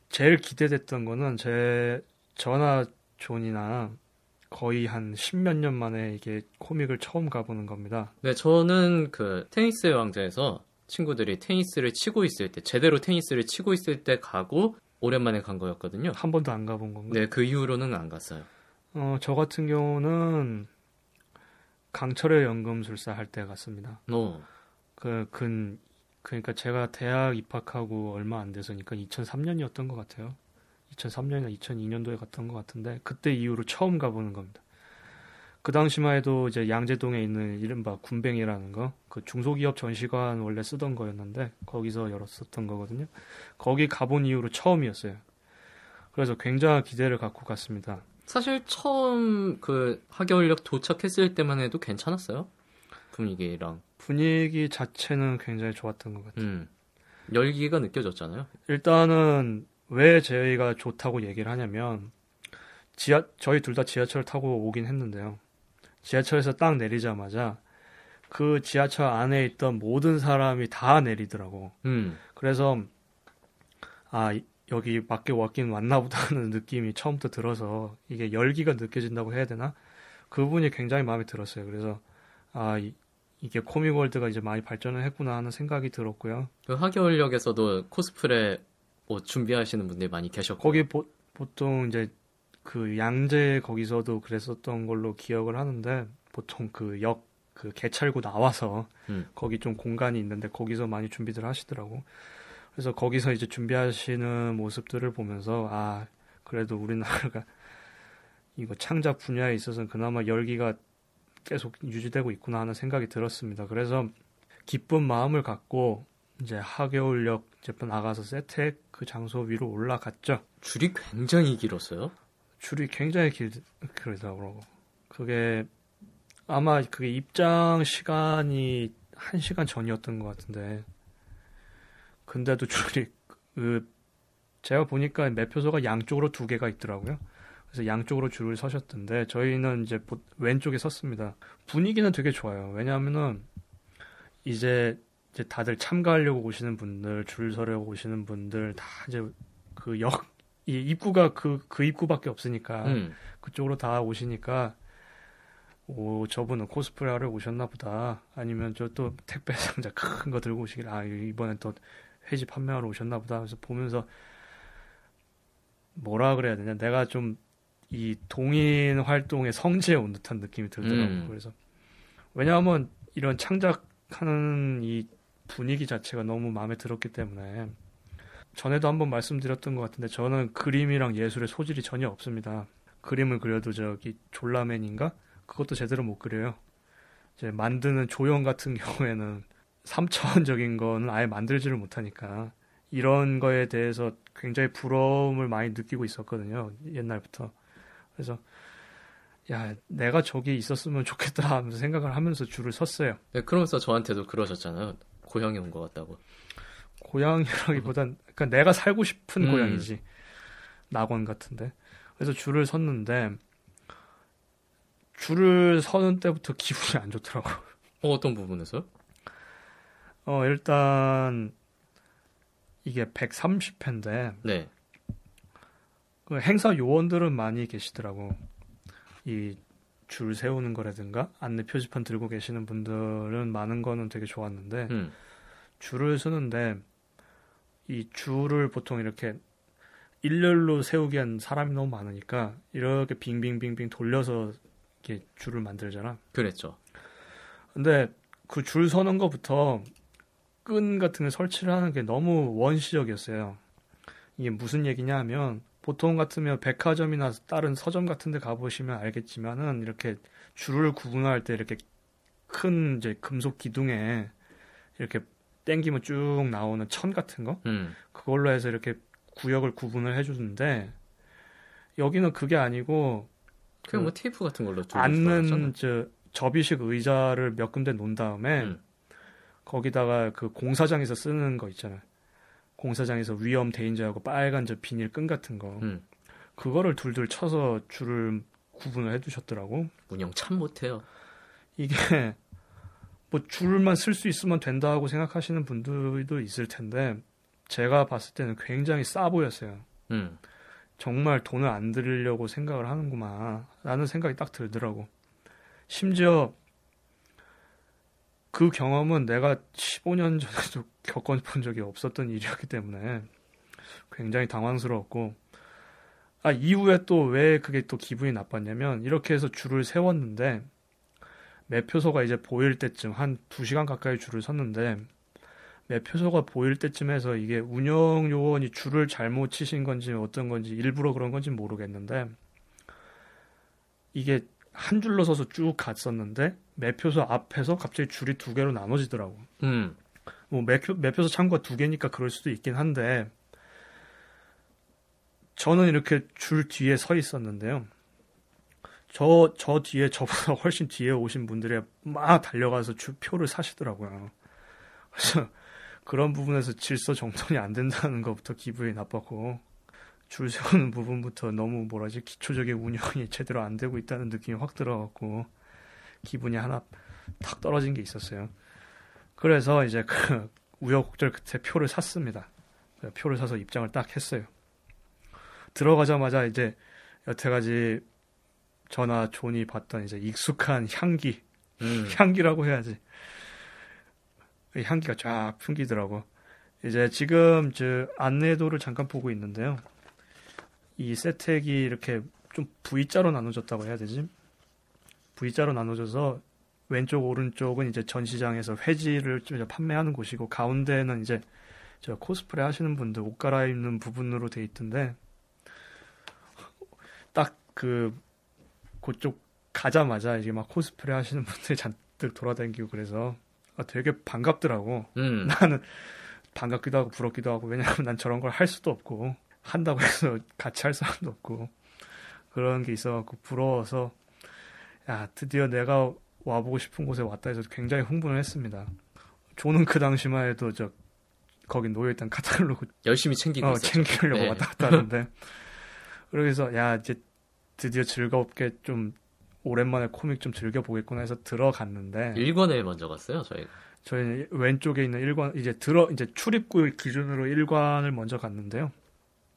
제일 기대됐던 거는 제 전화 존이나 거의 한 십몇 년 만에 이게 코믹을 처음 가보는 겁니다.
네, 저는 그 테니스의 왕자에서 친구들이 테니스를 치고 있을 때, 제대로 테니스를 치고 있을 때 가고 오랜만에 간 거였거든요.
한 번도 안 가본 건가요?
네, 그 이후로는 안 갔어요.
어, 저 같은 경우는 강철의 연금술사 할 때 갔습니다.
어,
그, 근, 그러니까 제가 대학 입학하고 얼마 안 돼서니까 2003년이었던 것 같아요. 2003년이나 2002년도에 갔던 것 같은데, 그때 이후로 처음 가보는 겁니다. 그 당시만 해도 이제 양재동에 있는 이른바 군뱅이라는 거, 그 중소기업 전시관 원래 쓰던 거였는데, 거기서 열었었던 거거든요. 거기 가본 이후로 처음이었어요. 그래서 굉장한 기대를 갖고 갔습니다.
사실 처음 그 하겨울역 도착했을 때만 해도 괜찮았어요. 분위기랑.
분위기 자체는 굉장히 좋았던 것 같아요.
음. 열기가 느껴졌잖아요.
일단은 왜 저희가 좋다고 얘기를 하냐면 지하 저희 둘 다 지하철 타고 오긴 했는데요. 지하철에서 딱 내리자마자 그 지하철 안에 있던 모든 사람이 다 내리더라고.
음.
그래서 아 이- 여기 밖에 왔긴 왔나 보다 하는 느낌이 처음부터 들어서 이게 열기가 느껴진다고 해야 되나? 그분이 굉장히 마음에 들었어요. 그래서 아 이, 이게 코믹월드가 이제 많이 발전을 했구나 하는 생각이 들었고요.
그 하겨울역에서도 코스프레 옷 준비하시는 분들이 많이 계셨고.
거기 보, 보통 이제 그 양재 거기서도 그랬었던 걸로 기억을 하는데 보통 그 역 그 개찰구 나와서
음.
거기 좀 공간이 있는데 거기서 많이 준비들 하시더라고. 그래서 거기서 이제 준비하시는 모습들을 보면서 아 그래도 우리나라가 이거 창작 분야에 있어서는 그나마 열기가 계속 유지되고 있구나 하는 생각이 들었습니다. 그래서 기쁜 마음을 갖고 이제 하겨울역 이제 나가서 세택 그 장소 위로 올라갔죠.
줄이 굉장히 길었어요.
줄이 굉장히 길, 길더라고. 그게 아마 그게 입장 시간이 한 시간 전이었던 것 같은데. 근데도 줄이 그 제가 보니까 매표소가 양쪽으로 두 개가 있더라고요. 그래서 양쪽으로 줄을 서셨던데 저희는 이제 보- 왼쪽에 섰습니다. 분위기는 되게 좋아요. 왜냐하면은 이제 이제 다들 참가하려고 오시는 분들, 줄 서려고 오시는 분들 다 이제 그 역 이 입구가 그그 입구밖에 없으니까
음.
그쪽으로 다 오시니까 오 저분은 코스프레 하러 오셨나 보다 아니면 저 또 택배 상자 큰 거 들고 오시길 아 이번엔 또 회지 판매하러 오셨나 보다 그래서 보면서 뭐라 그래야 되냐 내가 좀 이 동인 활동의 성지에 온 듯한 느낌이 들더라고
음.
그래서 왜냐하면 이런 창작하는 이 분위기 자체가 너무 마음에 들었기 때문에 전에도 한번 말씀드렸던 것 같은데 저는 그림이랑 예술의 소질이 전혀 없습니다. 그림을 그려도 저기 졸라맨인가 그것도 제대로 못 그려요. 이제 만드는 조형 같은 경우에는 3차원적인 거는 아예 만들지를 못하니까 이런 거에 대해서 굉장히 부러움을 많이 느끼고 있었거든요. 옛날부터. 그래서 야 내가 저기 있었으면 좋겠다 하면서 생각을 하면서 줄을 섰어요.
네, 그러면서 저한테도 그러셨잖아요. 고향에 온것 같다고.
고향이라기보단 그러니까 내가 살고 싶은
음.
고향이지 낙원 같은데 그래서 줄을 섰는데 줄을 서는 때부터 기분이 안 좋더라고.
어, 어떤 부분에서?
어 일단 이게 130회인데
네.
그 행사 요원들은 많이 계시더라고. 이 줄 세우는 거라든가 안내 표지판 들고 계시는 분들은 많은 거는 되게 좋았는데
음.
줄을 서는데 이 줄을 보통 이렇게 일렬로 세우기엔 사람이 너무 많으니까 이렇게 빙빙빙빙 돌려서 이렇게 줄을 만들잖아.
그랬죠.
근데 그 줄 서는 거부터 끈 같은 걸 설치를 하는 게 너무 원시적이었어요. 이게 무슨 얘기냐 하면 보통 같으면 백화점이나 다른 서점 같은 데 가보시면 알겠지만은 이렇게 줄을 구분할 때 이렇게 큰 이제 금속 기둥에 이렇게 땡기면 쭉 나오는 천 같은 거
음.
그걸로 해서 이렇게 구역을 구분을 해주는데 여기는 그게 아니고
그냥 뭐 테이프 같은 걸로
앉는. 저 접이식 의자를 몇 군데 놓은 다음에
음.
거기다가 그 공사장에서 쓰는 거 있잖아요. 공사장에서 위험 대인자하고 빨간 저 비닐 끈 같은 거
음.
그거를 둘둘 쳐서 줄을 구분을 해두셨더라고.
운영 참 못해요.
이게 뭐 줄만 쓸 수 있으면 된다고 생각하시는 분들도 있을 텐데 제가 봤을 때는 굉장히 싸 보였어요.
음.
정말 돈을 안 들이려고 생각을 하는구만 라는 생각이 딱 들더라고. 심지어 그 경험은 내가 15년 전에도 겪어본 적이 없었던 일이었기 때문에 굉장히 당황스러웠고 아 이후에 또 왜 그게 또 기분이 나빴냐면 이렇게 해서 줄을 세웠는데 매표소가 이제 보일 때쯤 한 2시간 가까이 줄을 섰는데 매표소가 보일 때쯤 해서 이게 운영 요원이 줄을 잘못 치신 건지 어떤 건지 일부러 그런 건지 모르겠는데 이게 한 줄로 서서 쭉 갔었는데 매표소 앞에서 갑자기 줄이 두 개로 나눠지더라고.
음.
뭐 매표, 매표소 창구가 두 개니까 그럴 수도 있긴 한데 저는 이렇게 줄 뒤에 서 있었는데요. 저, 저 뒤에 저보다 훨씬 뒤에 오신 분들이 막 달려가서 주 표를 사시더라고요. 그래서 그런 부분에서 질서 정돈이 안 된다는 것부터 기분이 나빴고 줄 세우는 부분부터 너무 뭐라지 기초적인 운영이 제대로 안 되고 있다는 느낌이 확 들어갖고 기분이 하나 탁 떨어진 게 있었어요. 그래서 이제 그 우여곡절 끝에 표를 샀습니다. 표를 사서 입장을 딱 했어요. 들어가자마자 이제 여태까지 저나 존이 봤던 이제 익숙한 향기,
음.
향기라고 해야지. 이 향기가 쫙 풍기더라고. 이제 지금 저 안내도를 잠깐 보고 있는데요. 이 세택이 이렇게 좀 V자로 나눠졌다고 해야 되지? V자로 나눠져서 왼쪽 오른쪽은 이제 전시장에서 회지를 좀 이제 판매하는 곳이고 가운데는 이제 저 코스프레 하시는 분들 옷 갈아입는 부분으로 돼 있던데 딱 그 그쪽 가자마자 이제 막 코스프레 하시는 분들이 잔뜩 돌아다니고 그래서 아, 되게 반갑더라고.
음.
나는 반갑기도 하고 부럽기도 하고 왜냐하면 난 저런 걸 할 수도 없고 한다고 해서 같이 할 사람도 없고 그런 게 있어갖고 부러워서 야 드디어 내가 와보고 싶은 곳에 왔다 해서 굉장히 흥분을 했습니다. 조는 그 당시만 해도 저 거기 놓여있던 카탈로그
열심히 챙기고
어,
있었죠.
챙기려고
네.
왔다 갔다 하는데 그래서 야 이제 드디어 즐겁게 좀 오랜만에 코믹 좀 즐겨보겠구나 해서 들어갔는데
1권에 먼저 갔어요, 저희가.
저희는 왼쪽에 있는 1관 이제 들어 이제 출입구 기준으로 1관을 먼저 갔는데요.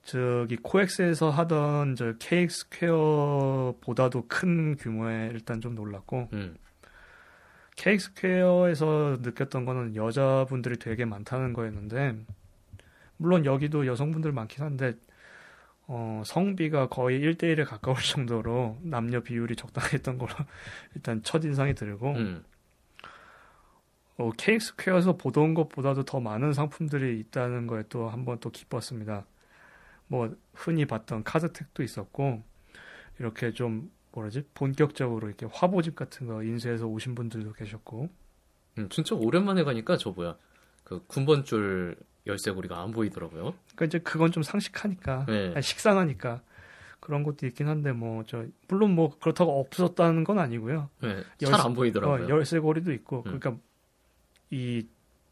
저기 코엑스에서 하던 저 KX 스퀘어보다도 큰 규모에 일단 좀 놀랐고
음.
케이크스퀘어에서 느꼈던 거는 여자분들이 되게 많다는 거였는데 물론 여기도 여성분들 많긴 한데 어, 성비가 거의 1대1에 가까울 정도로 남녀 비율이 적당했던 걸로 일단 첫인상이 들고
음.
어, 케이크스퀘어에서 보던 것보다도 더 많은 상품들이 있다는 거에 또 한번 또 기뻤습니다. 뭐 흔히 봤던 카드텍도 있었고 이렇게 좀 뭐라지 본격적으로 이렇게 화보집 같은 거 인쇄해서 오신 분들도 계셨고
음, 진짜 오랜만에 가니까 저 뭐야. 그 군번줄 열쇠고리가 안 보이더라고요.
그러니까 이제 그건 좀 상식하니까
네.
아니, 식상하니까 그런 것도 있긴 한데 뭐 저 물론 뭐 그렇다고 없었다는 건 아니고요.
네.
열쇠-
잘안 보이더라고요.
어, 열쇠고리도 있고
음.
그러니까 이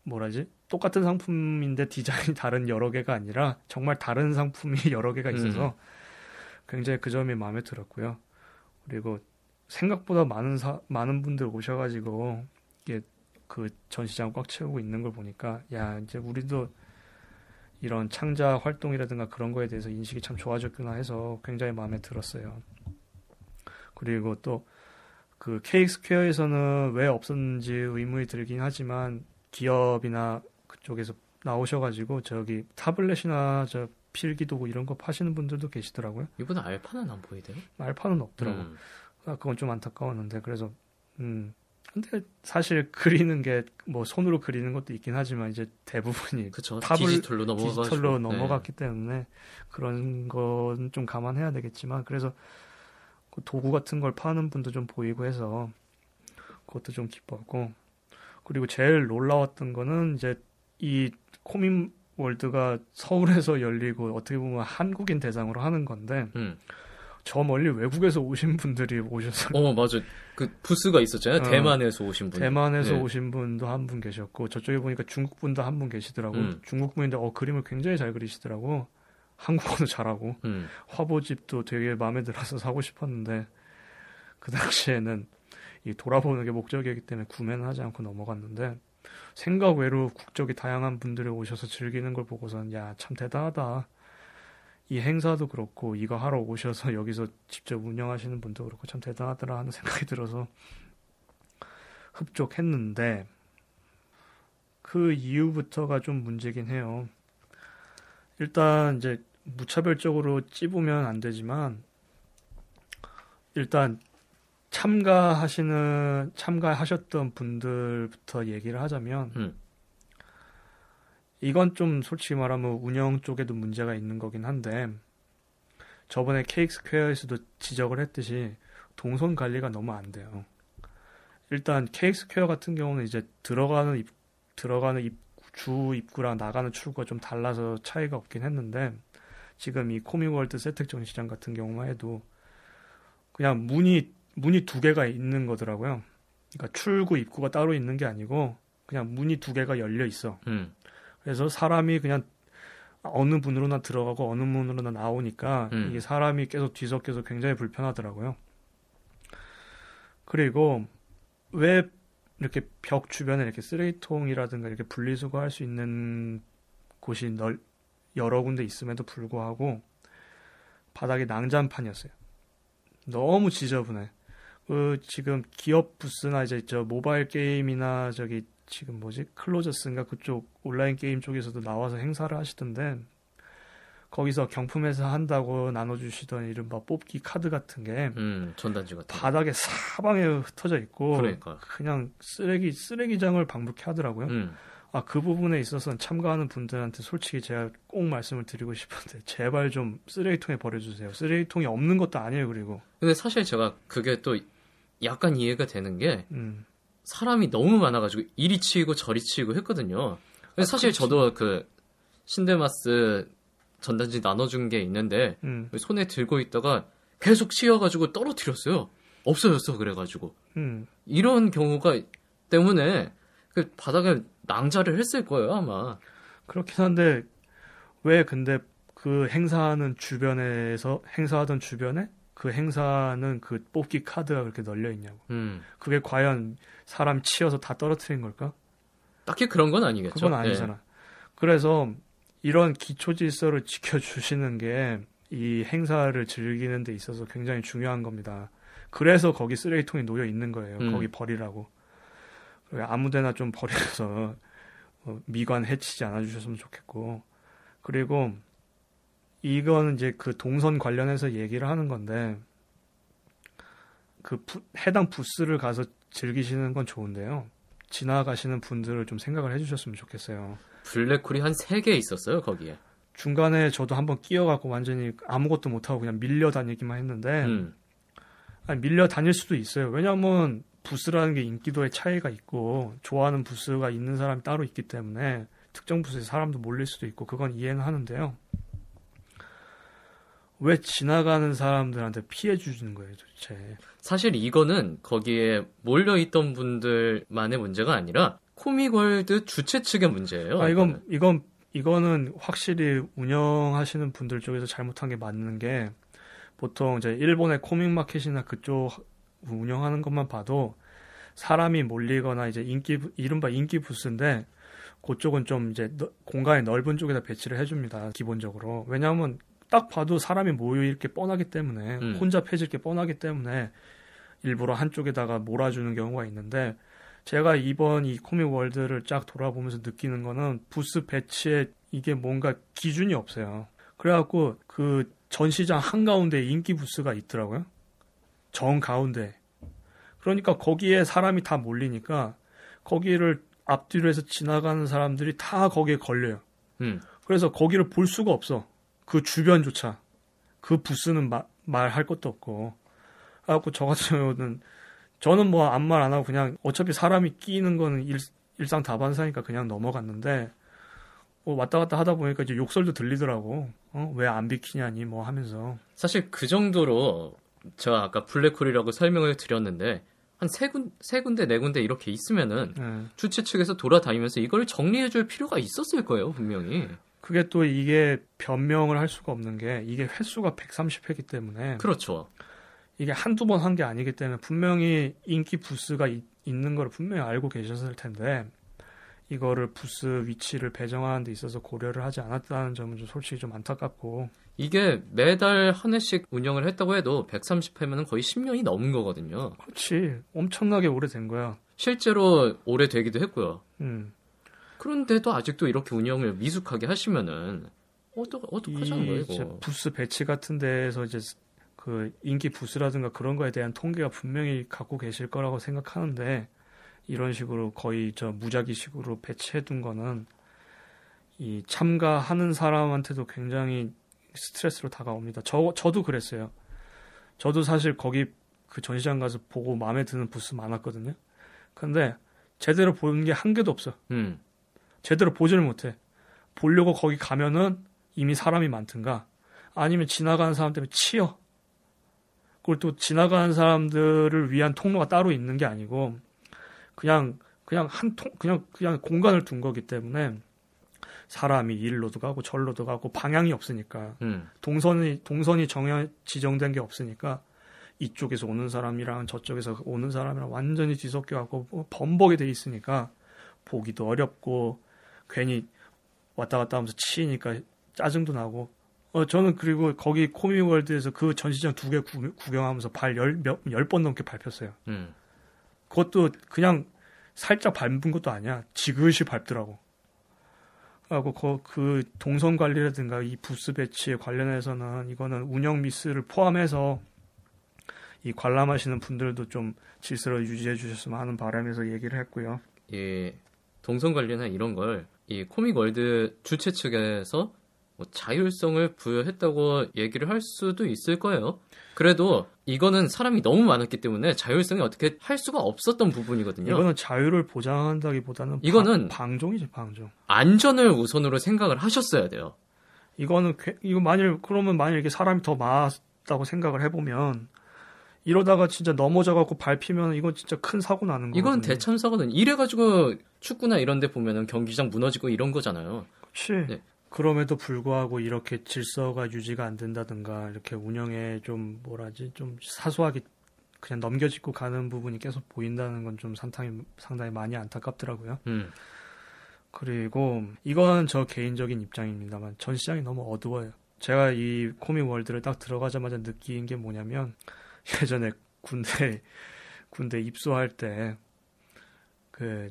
뭐라지 똑같은 상품인데 디자인이 다른 여러 개가 아니라 정말 다른 상품이 여러 개가 있어서
음.
굉장히 그 점이 마음에 들었고요. 그리고 생각보다 많은 사, 많은 분들 오셔가지고 이게 그 전시장 꽉 채우고 있는 걸 보니까 야 이제 우리도 이런 창자 활동이라든가 그런 거에 대해서 인식이 참 좋아졌구나 해서 굉장히 마음에 들었어요. 그리고 또그 KX 스퀘어에서는 왜 없었는지 의문이 들긴 하지만 기업이나 그쪽에서 나오셔가지고 저기 타블렛이나 저 필기도구 이런 거 파시는 분들도 계시더라고요.
이번에 알파는 안 보이대요.
말파는 없더라고.
음.
아, 그건 좀 안타까웠는데 그래서 음 근데 사실 그리는 게 뭐 손으로 그리는 것도 있긴 하지만 이제 대부분이
그쵸.
탑을
디지털로.
디지털로
네.
넘어갔기 때문에 그런 건 좀 감안해야 되겠지만 그래서 그 도구 같은 걸 파는 분도 좀 보이고 해서 그것도 좀 기뻤고 그리고 제일 놀라웠던 거는 이제 이 코믹 월드가 서울에서 열리고 어떻게 보면 한국인 대상으로 하는 건데
음.
저 멀리 외국에서 오신 분들이 오셔서
어, 맞아. 그 부스가 있었잖아요.
어.
대만에서 오신 분.
대만에서
네.
오신 분도 한 분 계셨고 저쪽에 보니까 중국 분도 한 분 계시더라고
음.
중국 분인데 어 그림을 굉장히 잘 그리시더라고 한국어도 잘하고
음.
화보집도 되게 마음에 들어서 사고 싶었는데 그 당시에는 이 돌아보는 게 목적이기 때문에 구매는 하지 않고 넘어갔는데 생각 외로 국적이 다양한 분들이 오셔서 즐기는 걸 보고선 야 참 대단하다 이 행사도 그렇고 이거 하러 오셔서 여기서 직접 운영하시는 분도 그렇고 참 대단하더라 하는 생각이 들어서 흡족했는데 그 이후부터가 좀 문제긴 해요. 일단 이제 무차별적으로 찝으면 안 되지만 일단 참가하시는 참가하셨던 분들부터 얘기를 하자면
음.
이건 좀 솔직히 말하면 운영 쪽에도 문제가 있는 거긴 한데 저번에 케이크 스퀘어에서도 지적을 했듯이 동선 관리가 너무 안 돼요. 일단 케이크 스퀘어 같은 경우는 이제 들어가는 입, 들어가는 입, 주 입구랑 나가는 출구가 좀 달라서 차이가 없긴 했는데 지금 이 코믹월드 세택 전시장 같은 경우만 해도 그냥 문이 문이 두 개가 있는 거더라고요. 그러니까 출구 입구가 따로 있는 게 아니고 그냥 문이 두 개가 열려 있어.
음.
그래서 사람이 그냥 어느 문으로나 들어가고 어느 문으로나 나오니까
음.
이게 사람이 계속 뒤섞여서 굉장히 불편하더라고요. 그리고 왜 이렇게 벽 주변에 이렇게 쓰레기통이라든가 이렇게 분리수거할 수 있는 곳이 널, 여러 군데 있음에도 불구하고 바닥이 낭잔판이었어요. 너무 지저분해. 그 지금 기업 부스나 이제 저 모바일 게임이나 저기 지금 뭐지 클로저스인가 그쪽 온라인 게임 쪽에서도 나와서 행사를 하시던데 거기서 경품에서 한다고 나눠주시던 이른바 뽑기 카드 같은 게
음. 전단지 같은. 거.
바닥에 사방에 흩어져 있고
그러니까.
그냥 쓰레기 쓰레기장을 방불케 하더라고요.
음.
아그 부분에 있어서는 참가하는 분들한테 솔직히 제가 꼭 말씀을 드리고 싶은데 제발 좀 쓰레기통에 버려주세요. 쓰레기통이 없는 것도 아니에요. 그리고
근데 사실 제가 그게 또 약간 이해가 되는 게
음.
사람이 너무 많아가지고 이리 치이고 저리 치이고 했거든요. 근데 사실
그렇지.
저도 그 신데마스 전단지 나눠준 게 있는데
음.
손에 들고 있다가 계속 치여가지고 떨어뜨렸어요. 없어졌어 그래가지고
음.
이런 경우가 때문에 그 바닥에 낭자를 했을 거예요 아마.
그렇긴 한데 왜 근데 그 행사하는 주변에서 행사하던 주변에 그 행사는 그 뽑기 카드가 그렇게 널려 있냐고.
음,
그게 과연 사람 치여서 다 떨어뜨린 걸까?
딱히 그런 건 아니겠죠.
그건 아니잖아. 그래서 이런 기초 질서를 지켜주시는 게 이 행사를 즐기는 데 있어서 굉장히 중요한 겁니다. 그래서 거기 쓰레기통이 놓여 있는 거예요.
음.
거기 버리라고. 왜 아무데나 좀 버려서 어, 미관 해치지 않아 주셨으면 좋겠고. 그리고 이거는 이제 그 동선 관련해서 얘기를 하는 건데 그 부- 해당 부스를 가서 즐기시는 건 좋은데요. 지나가시는 분들을 좀 생각을 해주셨으면 좋겠어요.
블랙홀이 한 세 개 있었어요 거기에.
중간에 저도 한번 끼어갖고 완전히 아무것도 못하고 그냥 밀려 다니기만 했는데
음,
아니, 밀려 다닐 수도 있어요. 왜냐하면 부스라는 게 인기도의 차이가 있고 좋아하는 부스가 있는 사람이 따로 있기 때문에 특정 부스에 사람도 몰릴 수도 있고 그건 이해는 하는데요. 왜 지나가는 사람들한테 피해 주시는 거예요, 도대체?
사실 이거는 거기에 몰려 있던 분들만의 문제가 아니라 코믹월드 주최 측의 문제예요.
아, 이건. 이건 이거는 확실히 운영하시는 분들 쪽에서 잘못한 게 맞는 게 보통 이제 일본의 코믹 마켓이나 그쪽 운영하는 것만 봐도 사람이 몰리거나 이제 인기 부- 이른바 인기 부스인데 그쪽은 좀 이제 너- 공간이 넓은 쪽에다 배치를 해줍니다 기본적으로 왜냐하면 딱 봐도 사람이 모여 있을 게 뻔하기 때문에
음.
혼잡해질 게 뻔하기 때문에 일부러 한쪽에다가 몰아주는 경우가 있는데 제가 이번 이 코믹 월드를 쫙 돌아보면서 느끼는 거는 부스 배치에 이게 뭔가 기준이 없어요. 그래갖고 그 전시장 한가운데 인기 부스가 있더라고요. 정 가운데. 그러니까 거기에 사람이 다 몰리니까 거기를 앞뒤로 해서 지나가는 사람들이 다 거기에 걸려요.
음,
그래서 거기를 볼 수가 없어. 그 주변조차. 그 부스는 마- 말할 것도 없고. 그래갖고 저 같은 경우는 저는 뭐 아무 말 안 하고 그냥 어차피 사람이 끼는 거는 일, 일상 다반사니까 그냥 넘어갔는데 뭐 왔다 갔다 하다 보니까 이제 욕설도 들리더라고. 어? 왜 안 비키냐니 뭐 하면서.
사실 그 정도로 제가 아까 블랙홀이라고 설명을 드렸는데 한세 군, 세 군데, 네 군데 이렇게 있으면은
예.
주최 측에서 돌아다니면서 이걸 정리해줄 필요가 있었을 거예요, 분명히.
그게 또 이게 변명을 할 수가 없는 게 이게 횟수가 130회기 때문에
그렇죠.
이게 한두 번 한 게 아니기 때문에 분명히 인기 부스가 이- 있는 걸 분명히 알고 계셨을 텐데 이거를 부스 위치를 배정하는 데 있어서 고려를 하지 않았다는 점은 좀 솔직히 좀 안타깝고
이게 매달 한 회씩 운영을 했다고 해도 130회면 거의 10년이 넘은 거거든요.
그렇지 엄청나게 오래된 거야.
실제로 오래되기도 했고요.
음.
그런데도 아직도 이렇게 운영을 미숙하게 하시면은 어떡 어떡하자는 거예요,
이
이거.
부스 배치 같은 데에서 이제 그 인기 부스라든가 그런 거에 대한 통계가 분명히 갖고 계실 거라고 생각하는데 이런 식으로 거의 저 무작위식으로 배치해둔 거는 이 참가하는 사람한테도 굉장히 스트레스로 다가옵니다. 저 저도 그랬어요. 저도 사실 거기 그 전시장 가서 보고 마음에 드는 부스 많았거든요. 근데 제대로 본게한 개도 없어.
음.
제대로 보지를 못해. 보려고 거기 가면은 이미 사람이 많든가 아니면 지나가는 사람 때문에 치여. 그리고 또 지나가는 사람들을 위한 통로가 따로 있는 게 아니고 그냥 그냥 한 통 그냥 그냥 공간을 둔 거기 때문에 사람이 일로도 가고 절로도 가고 방향이 없으니까
음.
동선이 동선이 정해 지정된 게 없으니까 이쪽에서 오는 사람이랑 저쪽에서 오는 사람이랑 완전히 뒤섞여 갖고 뭐 범벅이 돼 있으니까 보기도 어렵고 괜히 왔다 갔다 하면서 치이니까 짜증도 나고 어 저는 그리고 거기 코미월드에서 그 전시장 두 개 구경하면서 발열몇열번 넘게 밟혔어요.
음.
그것도 그냥 살짝 밟은 것도 아니야. 지그시 밟더라고. 하고 그, 그 동선 관리라든가 이 부스 배치에 관련해서는 이거는 운영 미스를 포함해서 이 관람하시는 분들도 좀 질서를 유지해 주셨으면 하는 바람에서 얘기를 했고요.
이 동선 관리나 이런 걸 이 코믹 월드 주최 측에서 뭐 자율성을 부여했다고 얘기를 할 수도 있을 거예요. 그래도 이거는 사람이 너무 많았기 때문에 자율성이 어떻게 할 수가 없었던 부분이거든요.
이거는 자유를 보장한다기보다는
이거는
방, 방종이지 방종.
안전을 우선으로 생각을 하셨어야 돼요.
이거는 괴- 이거 만일 그러면 만일 이게 사람이 더 많았다고 생각을 해보면 이러다가 진짜 넘어져 갖고 밟히면 이건 진짜 큰 사고 나는 거거든요.
이건 대참사거든. 이래가지고 축구나 이런 데 보면은 경기장 무너지고 이런 거잖아요.
그렇지.
네.
그럼에도 불구하고 이렇게 질서가 유지가 안 된다든가 이렇게 운영에 좀 뭐라지 좀 사소하게 그냥 넘겨짚고 가는 부분이 계속 보인다는 건 좀 상당히 상당히 많이 안타깝더라고요.
음.
그리고 이건 저 개인적인 입장입니다만 전 시장이 너무 어두워요. 제가 이 코믹 월드를 딱 들어가자마자 느낀 게 뭐냐면 예전에 군대 군대 입소할 때 그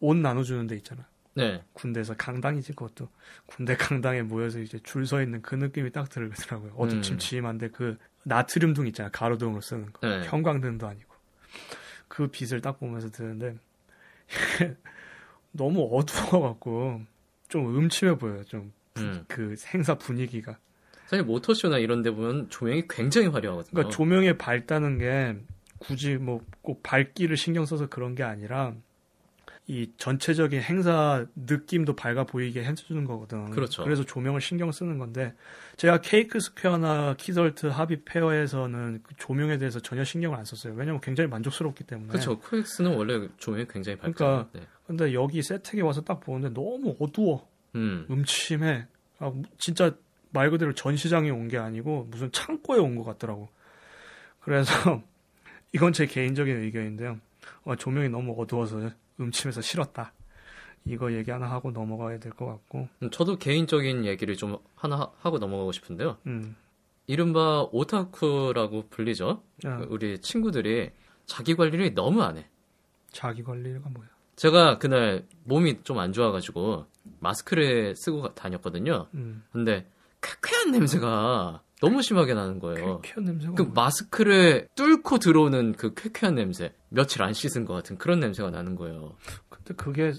옷 나눠주는 데 있잖아.
네.
군대에서 강당이지 그것도 군대 강당에 모여서 이제 줄 서 있는 그 느낌이 딱 들더라고요. 어두침침한데 그 나트륨등 있잖아 가로등으로 쓰는 거
네.
형광등도 아니고 그 빛을 딱 보면서 드는데 너무 어두워갖고 좀 음침해 보여요. 좀그
음.
행사 분위기가.
사실 모터쇼나 이런 데 보면 조명이 굉장히 화려하거든요.
그러니까 조명에 밝다는 게 굳이 뭐 꼭 밝기를 신경 써서 그런 게 아니라 이 전체적인 행사 느낌도 밝아 보이게 해주는 거거든.
그렇죠.
그래서 조명을 신경 쓰는 건데 제가 케이크 스퀘어나 키덜트 하비 페어에서는 그 조명에 대해서 전혀 신경을 안 썼어요. 왜냐면 굉장히 만족스럽기 때문에.
그렇죠. 코엑스는 원래 조명이 굉장히 밝잖아요.
그러니까
네.
근데 여기 세택에 와서 딱 보는데 너무 어두워.
음.
음침해. 아, 진짜 말 그대로 전시장에 온 게 아니고 무슨 창고에 온 것 같더라고. 그래서 이건 제 개인적인 의견인데요. 어, 조명이 너무 어두워서 음침해서 싫었다. 이거 얘기 하나 하고 넘어가야 될 것 같고.
음, 저도 개인적인 얘기를 좀 하나 하- 하고 넘어가고 싶은데요.
음.
이른바 오타쿠라고 불리죠.
야,
우리 친구들이 자기 관리를 너무 안 해.
자기 관리가 뭐야?
제가 그날 몸이 좀 안 좋아가지고 마스크를 쓰고 가- 다녔거든요.
음.
근데 쾌쾌한 냄새가 너무 심하게 나는 거예요.
쾌쾌한 냄새가
그? 마스크를 뚫고 들어오는 그 쾌쾌한 냄새, 며칠 안 씻은 것 같은 그런 냄새가 나는 거예요.
근데 그게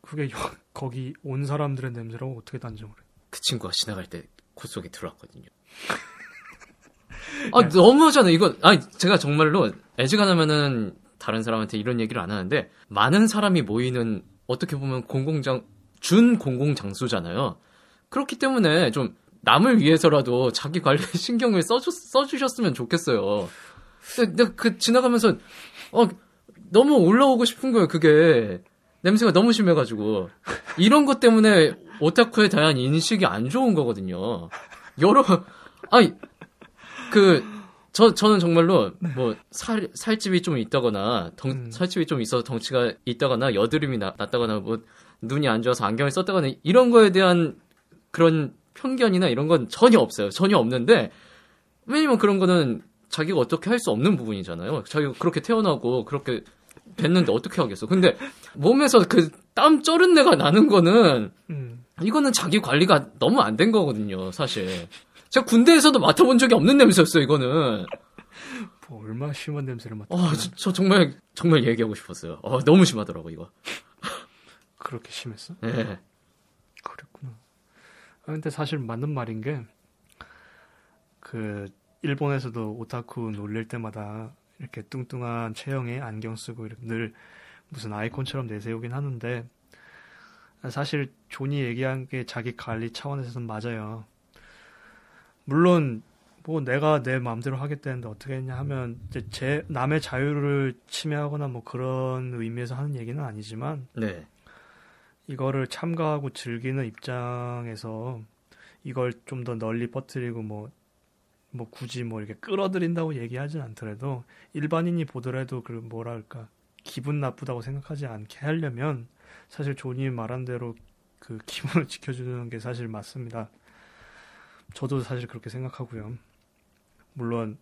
그게 여- 거기 온 사람들의 냄새라고 어떻게 단정을 해?
그 친구가 지나갈 때콧 속에 들어왔거든요. 아 너무하잖아 이거. 아니 제가 정말로 애지간하면은 다른 사람한테 이런 얘기를 안 하는데 많은 사람이 모이는 어떻게 보면 공공장 준 공공 장소잖아요. 그렇기 때문에 좀 남을 위해서라도 자기 관리에 신경을 써주, 써주셨으면 좋겠어요. 근데 그 지나가면서 어 너무 올라오고 싶은 거예요. 그게 냄새가 너무 심해가지고 이런 것 때문에 오타쿠에 대한 인식이 안 좋은 거거든요. 여러 아니 그 저 저는 정말로 뭐 살 살집이 좀 있다거나 덩,
음.
살집이 좀 있어서 덩치가 있다거나 여드름이 나, 났다거나 뭐 눈이 안 좋아서 안경을 썼다거나 이런 거에 대한 그런 편견이나 이런 건 전혀 없어요. 전혀 없는데 왜냐면 그런 거는 자기가 어떻게 할 수 없는 부분이잖아요. 자기가 그렇게 태어나고 그렇게 됐는데 어떻게 하겠어. 근데 몸에서 그땀 쩌른 내가 나는 거는
음.
이거는 자기 관리가 너무 안 된 거거든요, 사실. 제가 군대에서도 맡아본 적이 없는 냄새였어요, 이거는.
뭐 얼마나 심한 냄새를 맡아?
어, 저, 저 정말, 정말 얘기하고 싶었어요. 어, 너무 심하더라고, 이거.
그렇게 심했어?
예.
그랬구나. 아, 근데 사실 맞는 말인 게, 그, 일본에서도 오타쿠 놀릴 때마다 이렇게 뚱뚱한 체형에 안경 쓰고 이렇게 늘 무슨 아이콘처럼 내세우긴 하는데, 사실 존이 얘기한 게 자기 관리 차원에서는 맞아요. 물론, 뭐 내가 내 마음대로 하겠다는데 어떻게 했냐 하면, 이제 제, 남의 자유를 침해하거나 뭐 그런 의미에서 하는 얘기는 아니지만,
네.
이거를 참가하고 즐기는 입장에서 이걸 좀 더 널리 퍼뜨리고 뭐, 뭐 굳이 뭐 이렇게 끌어들인다고 얘기하진 않더라도 일반인이 보더라도 그 뭐랄까 기분 나쁘다고 생각하지 않게 하려면 사실 존이 말한 대로 그 기분을 지켜주는 게 사실 맞습니다. 저도 사실 그렇게 생각하고요. 물론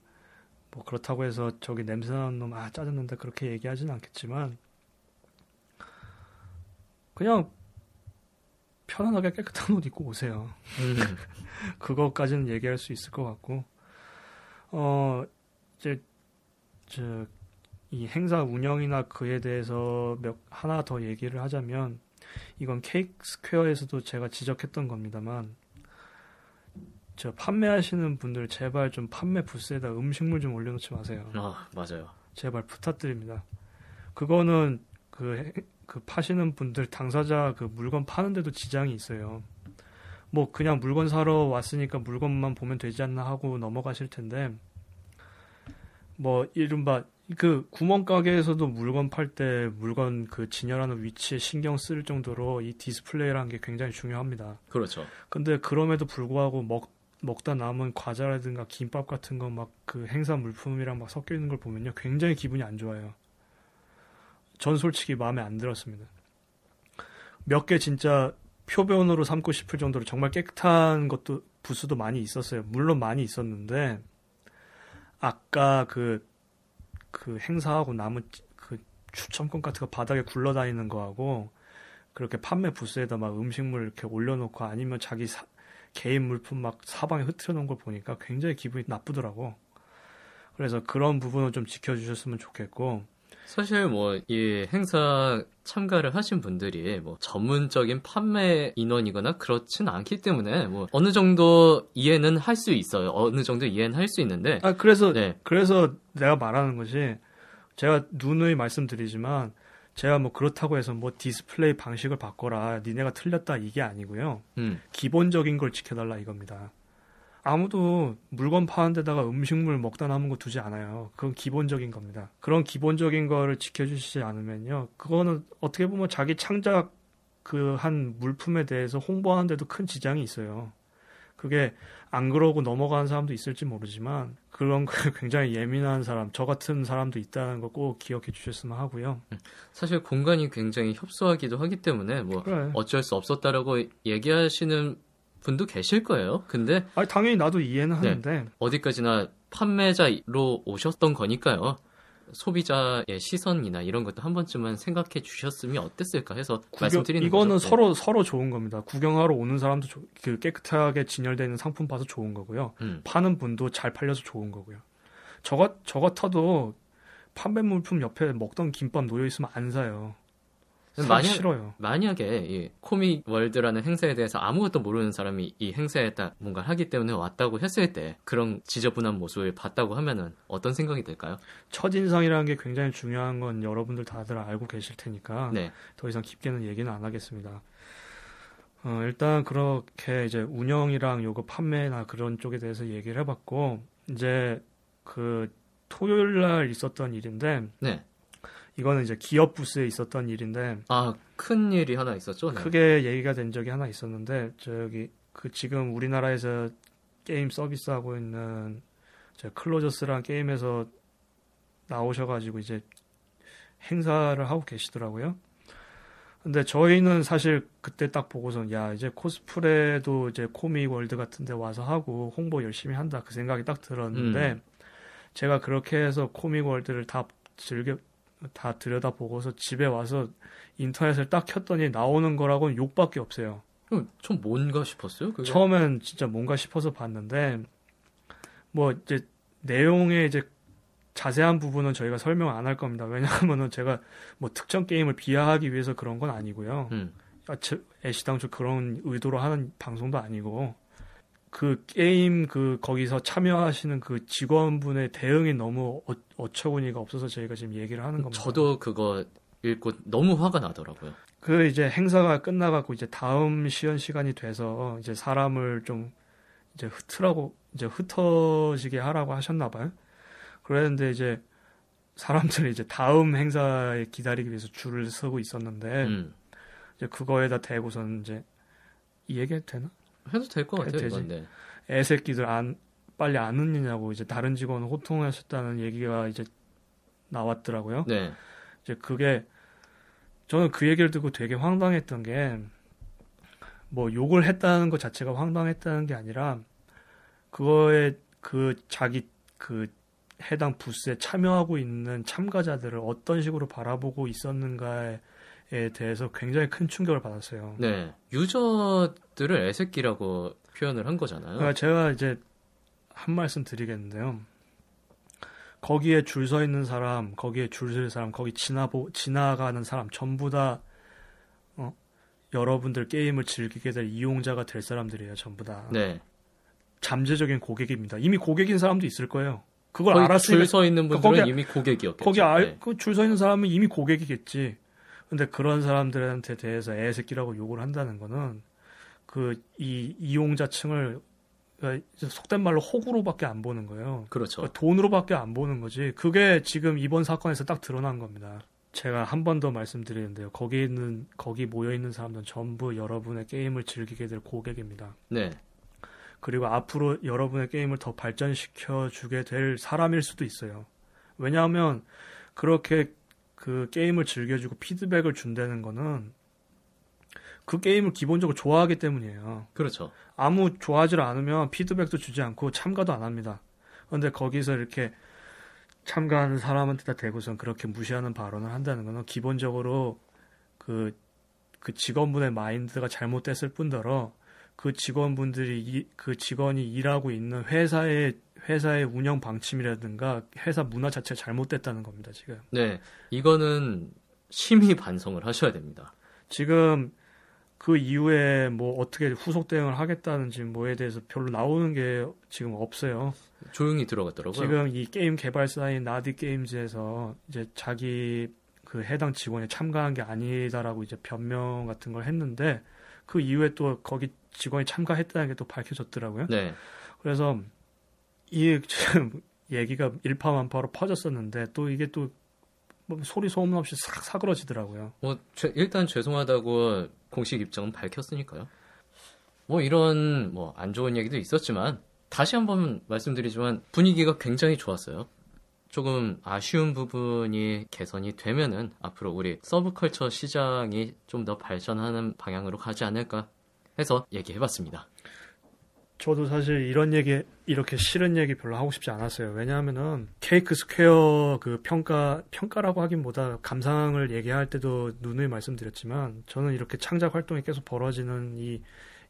뭐 그렇다고 해서 저기 냄새 나는 놈 아 짜증난다 그렇게 얘기하진 않겠지만 그냥 편안하게 깨끗한 옷 입고 오세요.
음,
그거까지는 얘기할 수 있을 것 같고, 어, 이제, 저, 이 행사 운영이나 그에 대해서 몇, 하나 더 얘기를 하자면, 이건 케이크 스퀘어에서도 제가 지적했던 겁니다만, 저 판매하시는 분들 제발 좀 판매 부스에다 음식물 좀 올려놓지 마세요.
아, 맞아요.
제발 부탁드립니다. 그거는 그, 해- 그 파시는 분들 당사자 그 물건 파는데도 지장이 있어요. 뭐 그냥 물건 사러 왔으니까 물건만 보면 되지 않나 하고 넘어가실 텐데 뭐 이른바 그 구멍 가게에서도 물건 팔 때 물건 그 진열하는 위치에 신경 쓸 정도로 이 디스플레이라는 게 굉장히 중요합니다.
그렇죠.
근데 그럼에도 불구하고 먹 먹다 남은 과자라든가 김밥 같은 거 막 그 행사 물품이랑 막 섞여 있는 걸 보면요 굉장히 기분이 안 좋아요. 전 솔직히 마음에 안 들었습니다. 몇 개 진짜 표본으로 삼고 싶을 정도로 정말 깨끗한 것도 부스도 많이 있었어요. 물론 많이 있었는데 아까 그그 행사하고 남은 그 추첨권 같은 거 바닥에 굴러다니는 거하고 그렇게 판매 부스에다 막 음식물 이렇게 올려놓고 아니면 자기 사- 개인 물품 막 사방에 흐트려 놓은 걸 보니까 굉장히 기분이 나쁘더라고. 그래서 그런 부분을 좀 지켜주셨으면 좋겠고,
사실 뭐 이 행사 참가를 하신 분들이 뭐 전문적인 판매 인원이거나 그렇진 않기 때문에 뭐 어느 정도 이해는 할 수 있어요. 어느 정도 이해는 할 수 있는데
아 그래서
네.
그래서 내가 말하는 것이 제가 누누이 말씀드리지만 제가 뭐 그렇다고 해서 뭐 디스플레이 방식을 바꿔라, 니네가 틀렸다 이게 아니고요.
음,
기본적인 걸 지켜달라 이겁니다. 아무도 물건 파는 데다가 음식물 먹다 남은 거 두지 않아요. 그건 기본적인 겁니다. 그런 기본적인 거를 지켜주시지 않으면요. 그거는 어떻게 보면 자기 창작 그 한 물품에 대해서 홍보하는데도 큰 지장이 있어요. 그게 안 그러고 넘어가는 사람도 있을지 모르지만 그런 그 굉장히 예민한 사람, 저 같은 사람도 있다는 거 꼭 기억해 주셨으면 하고요.
사실 공간이 굉장히 협소하기도 하기 때문에 뭐
그래.
어쩔 수 없었다라고 얘기하시는 분도 계실 거예요. 근데
아니 당연히 나도 이해는 하는데
어디까지나 판매자로 오셨던 거니까요. 소비자의 시선이나 이런 것도 한 번쯤은 생각해 주셨으면 어땠을까 해서
구경,
말씀드리는
이거는
거죠. 네.
서로 서로 좋은 겁니다. 구경하러 오는 사람도 조- 그 깨끗하게 진열되어 있는 상품 봐서 좋은 거고요.
음.
파는 분도 잘 팔려서 좋은 거고요. 저, 같, 저 같아도 판매 물품 옆에 먹던 김밥 놓여 있으면 안 사요.
만약-
싫어요.
만약에 이 코믹 월드라는 행사에 대해서 아무것도 모르는 사람이 이 행사에 딱 뭔가 하기 때문에 왔다고 했을 때 그런 지저분한 모습을 봤다고 하면은 어떤 생각이 들까요?
첫인상이라는 게 굉장히 중요한 건 여러분들 다들 알고 계실 테니까
네.
더 이상 깊게는 얘기는 안 하겠습니다. 어, 일단 그렇게 이제 운영이랑 요거 판매나 그런 쪽에 대해서 얘기를 해봤고 이제 그 토요일 날 있었던 일인데
네.
이거는 이제 기업 부스에 있었던 일인데
아, 큰 일이 하나 있었죠? 네.
크게 얘기가 된 적이 하나 있었는데 저기 그 지금 우리나라에서 게임 서비스하고 있는 저 클로저스라는 게임에서 나오셔가지고 이제 행사를 하고 계시더라고요. 근데 저희는 사실 그때 딱 보고선 야 이제 코스프레도 이제 코믹 월드 같은데 와서 하고 홍보 열심히 한다 그 생각이 딱 들었는데
음.
제가 그렇게 해서 코믹 월드를 다 즐겨 다 들여다 보고서 집에 와서 인터넷을 딱 켰더니 나오는 거라고는 욕밖에 없어요.
그럼 좀 뭔가 싶었어요? 그게?
처음엔 진짜 뭔가 싶어서 봤는데 뭐 이제 내용의 이제 자세한 부분은 저희가 설명 안 할 겁니다. 왜냐하면은 제가 뭐 특정 게임을 비하하기 위해서 그런 건 아니고요.
음.
아, 저- 애시당초 그런 의도로 하는 방송도 아니고 그 게임 그 거기서 참여하시는 그 직원분의 대응이 너무 어, 어처구니가 없어서 저희가 지금 얘기를 하는 겁니다.
저도 그거 읽고 너무 화가 나더라고요.
그 이제 행사가 끝나갖고 이제 다음 시연 시간이 돼서 이제 사람을 좀 이제 흩으라고 이제 흩어지게 하라고 하셨나 봐요. 그랬는데 이제 사람들이 이제 다음 행사에 기다리기 위해서 줄을 서고 있었는데
음.
이제 그거에다 대고선 이제 이 얘기해도 되나?
해도 될 것 같아요,
되지. 애새끼들 안 빨리 안 웃느냐고 이제 다른 직원 호통하셨다는 얘기가 이제 나왔더라고요.
네.
이제 그게 저는 그 얘기를 듣고 되게 황당했던 게 뭐 욕을 했다는 것 자체가 황당했다는 게 아니라 그거에 그 자기 그 해당 부스에 참여하고 있는 참가자들을 어떤 식으로 바라보고 있었는가에 대해서 굉장히 큰 충격을 받았어요.
네. 유저들을 애새끼라고 표현을 한 거잖아요.
그러니까 제가 이제 한 말씀 드리겠는데요. 거기에 줄 서 있는 사람, 거기에 줄 설 사람, 거기 지나보, 지나가는 사람 전부 다 어? 여러분들 게임을 즐기게 될 이용자가 될 사람들이에요, 전부 다.
네.
잠재적인 고객입니다. 이미 고객인 사람도 있을 거예요. 그걸 알았으니까
줄서 있는 분들은
거기-
이미 고객이었겠죠.
거기 알,
네.
그줄 서 있는 사람은 이미 고객이겠지. 근데 그런 사람들한테 대해서 애새끼라고 욕을 한다는 거는 그 이 이용자층을 그러니까 속된 말로 호구로밖에 안 보는 거예요.
그렇죠.
그러니까 돈으로밖에 안 보는 거지. 그게 지금 이번 사건에서 딱 드러난 겁니다. 제가 한 번 더 말씀드리는데요. 거기 있는 거기 모여 있는 사람들은 전부 여러분의 게임을 즐기게 될 고객입니다.
네.
그리고 앞으로 여러분의 게임을 더 발전시켜 주게 될 사람일 수도 있어요. 왜냐하면 그렇게 그 게임을 즐겨주고 피드백을 준다는 거는 그 게임을 기본적으로 좋아하기 때문이에요.
그렇죠.
아무 좋아하지 않으면 피드백도 주지 않고 참가도 안 합니다. 그런데 거기서 이렇게 참가하는 사람한테 다 대고선 그렇게 무시하는 발언을 한다는 거는 기본적으로 그, 그 직원분의 마인드가 잘못됐을 뿐더러 그 직원분들이 이, 그 직원이 일하고 있는 회사의 회사의 운영 방침이라든가 회사 문화 자체가 잘못됐다는 겁니다, 지금.
네. 이거는 심히 반성을 하셔야 됩니다.
지금 그 이후에 뭐 어떻게 후속 대응을 하겠다는지 뭐에 대해서 별로 나오는 게 지금 없어요.
조용히 들어갔더라고요.
지금 이 게임 개발사인 나디 게임즈에서 이제 자기 그 해당 직원이 참가한 게 아니다라고 이제 변명 같은 걸 했는데 그 이후에 또 거기 직원이 참가했다는 게 또 밝혀졌더라고요.
네.
그래서 이 지금 얘기가 일파만파로 퍼졌었는데 또 이게 또 뭐 소리 소문 없이 싹 사그러지더라고요.
뭐 죄- 일단 죄송하다고 공식 입장은 밝혔으니까요. 뭐 이런 뭐 안 좋은 얘기도 있었지만 다시 한번 말씀드리지만 분위기가 굉장히 좋았어요. 조금 아쉬운 부분이 개선이 되면은 앞으로 우리 서브컬처 시장이 좀 더 발전하는 방향으로 가지 않을까 해서 얘기해봤습니다.
저도 사실 이런 얘기 이렇게 싫은 얘기 별로 하고 싶지 않았어요. 왜냐하면은 케이크 스퀘어 그 평가 평가라고 하긴보다 감상을 얘기할 때도 누누이 말씀드렸지만 저는 이렇게 창작 활동이 계속 벌어지는 이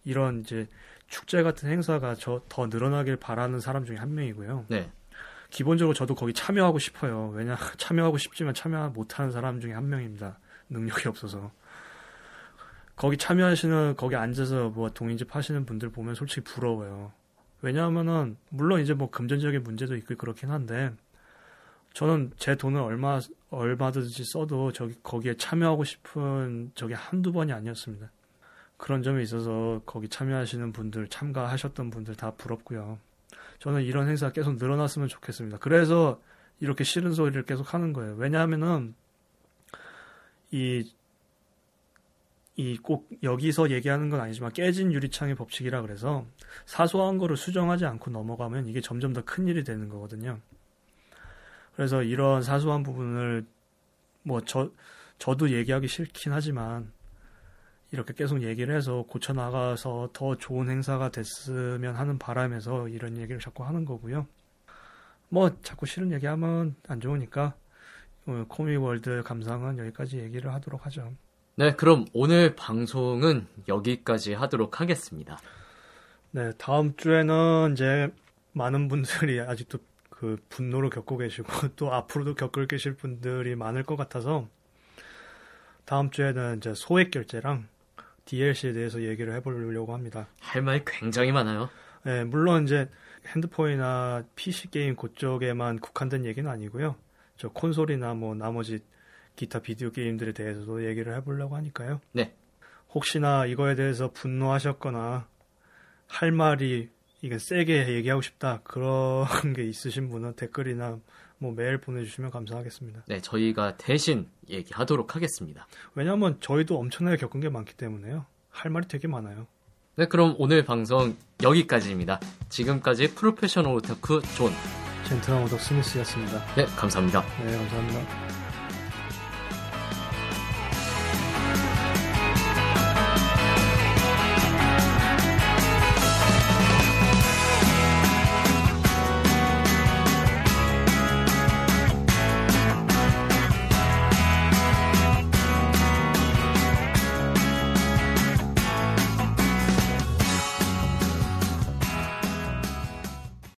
이런 이제 축제 같은 행사가 저 더 늘어나길 바라는 사람 중에 한 명이고요.
네,
기본적으로 저도 거기 참여하고 싶어요. 왜냐 참여하고 싶지만 참여 못하는 사람 중에 한 명입니다. 능력이 없어서. 거기 참여하시는 거기 앉아서 뭐 동인집 하시는 분들 보면 솔직히 부러워요. 왜냐하면은 물론 이제 뭐 금전적인 문제도 있고 그렇긴 한데 저는 제 돈을 얼마 얼마든지 써도 저기 거기에 참여하고 싶은 저게 한두 번이 아니었습니다. 그런 점에 있어서 거기 참여하시는 분들 참가하셨던 분들 다 부럽고요. 저는 이런 행사가 계속 늘어났으면 좋겠습니다. 그래서 이렇게 싫은 소리를 계속 하는 거예요. 왜냐하면은 이 이 꼭 여기서 얘기하는 건 아니지만 깨진 유리창의 법칙이라 그래서 사소한 거를 수정하지 않고 넘어가면 이게 점점 더 큰 일이 되는 거거든요. 그래서 이런 사소한 부분을 뭐 저 저도 얘기하기 싫긴 하지만 이렇게 계속 얘기를 해서 고쳐 나가서 더 좋은 행사가 됐으면 하는 바람에서 이런 얘기를 자꾸 하는 거고요. 뭐 자꾸 싫은 얘기하면 안 좋으니까 어, 코믹 월드 감상은 여기까지 얘기를 하도록 하죠.
네, 그럼 오늘 방송은 여기까지 하도록 하겠습니다.
네, 다음 주에는 이제 많은 분들이 아직도 그 분노를 겪고 계시고 또 앞으로도 겪을 계실 분들이 많을 것 같아서 다음 주에는 이제 소액 결제랑 DLC에 대해서 얘기를 해보려고 합니다.
할말 굉장히 많아요.
네, 물론 이제 핸드폰이나 PC 게임 그쪽에만 국한된 얘기는 아니고요. 저 콘솔이나 뭐 나머지 기타 비디오 게임들에 대해서도 얘기를 해보려고 하니까요.
네.
혹시나 이거에 대해서 분노하셨거나 할 말이 이게 세게 얘기하고 싶다 그런 게 있으신 분은 댓글이나 뭐 메일 보내주시면 감사하겠습니다.
네, 저희가 대신 얘기하도록 하겠습니다.
왜냐하면 저희도 엄청나게 겪은 게 많기 때문에요. 할 말이 되게 많아요.
네, 그럼 오늘 방송 여기까지입니다. 지금까지 프로페셔널 오타쿠 존.
젠틀한 오덕 스미스였습니다.
네, 감사합니다.
네, 감사합니다.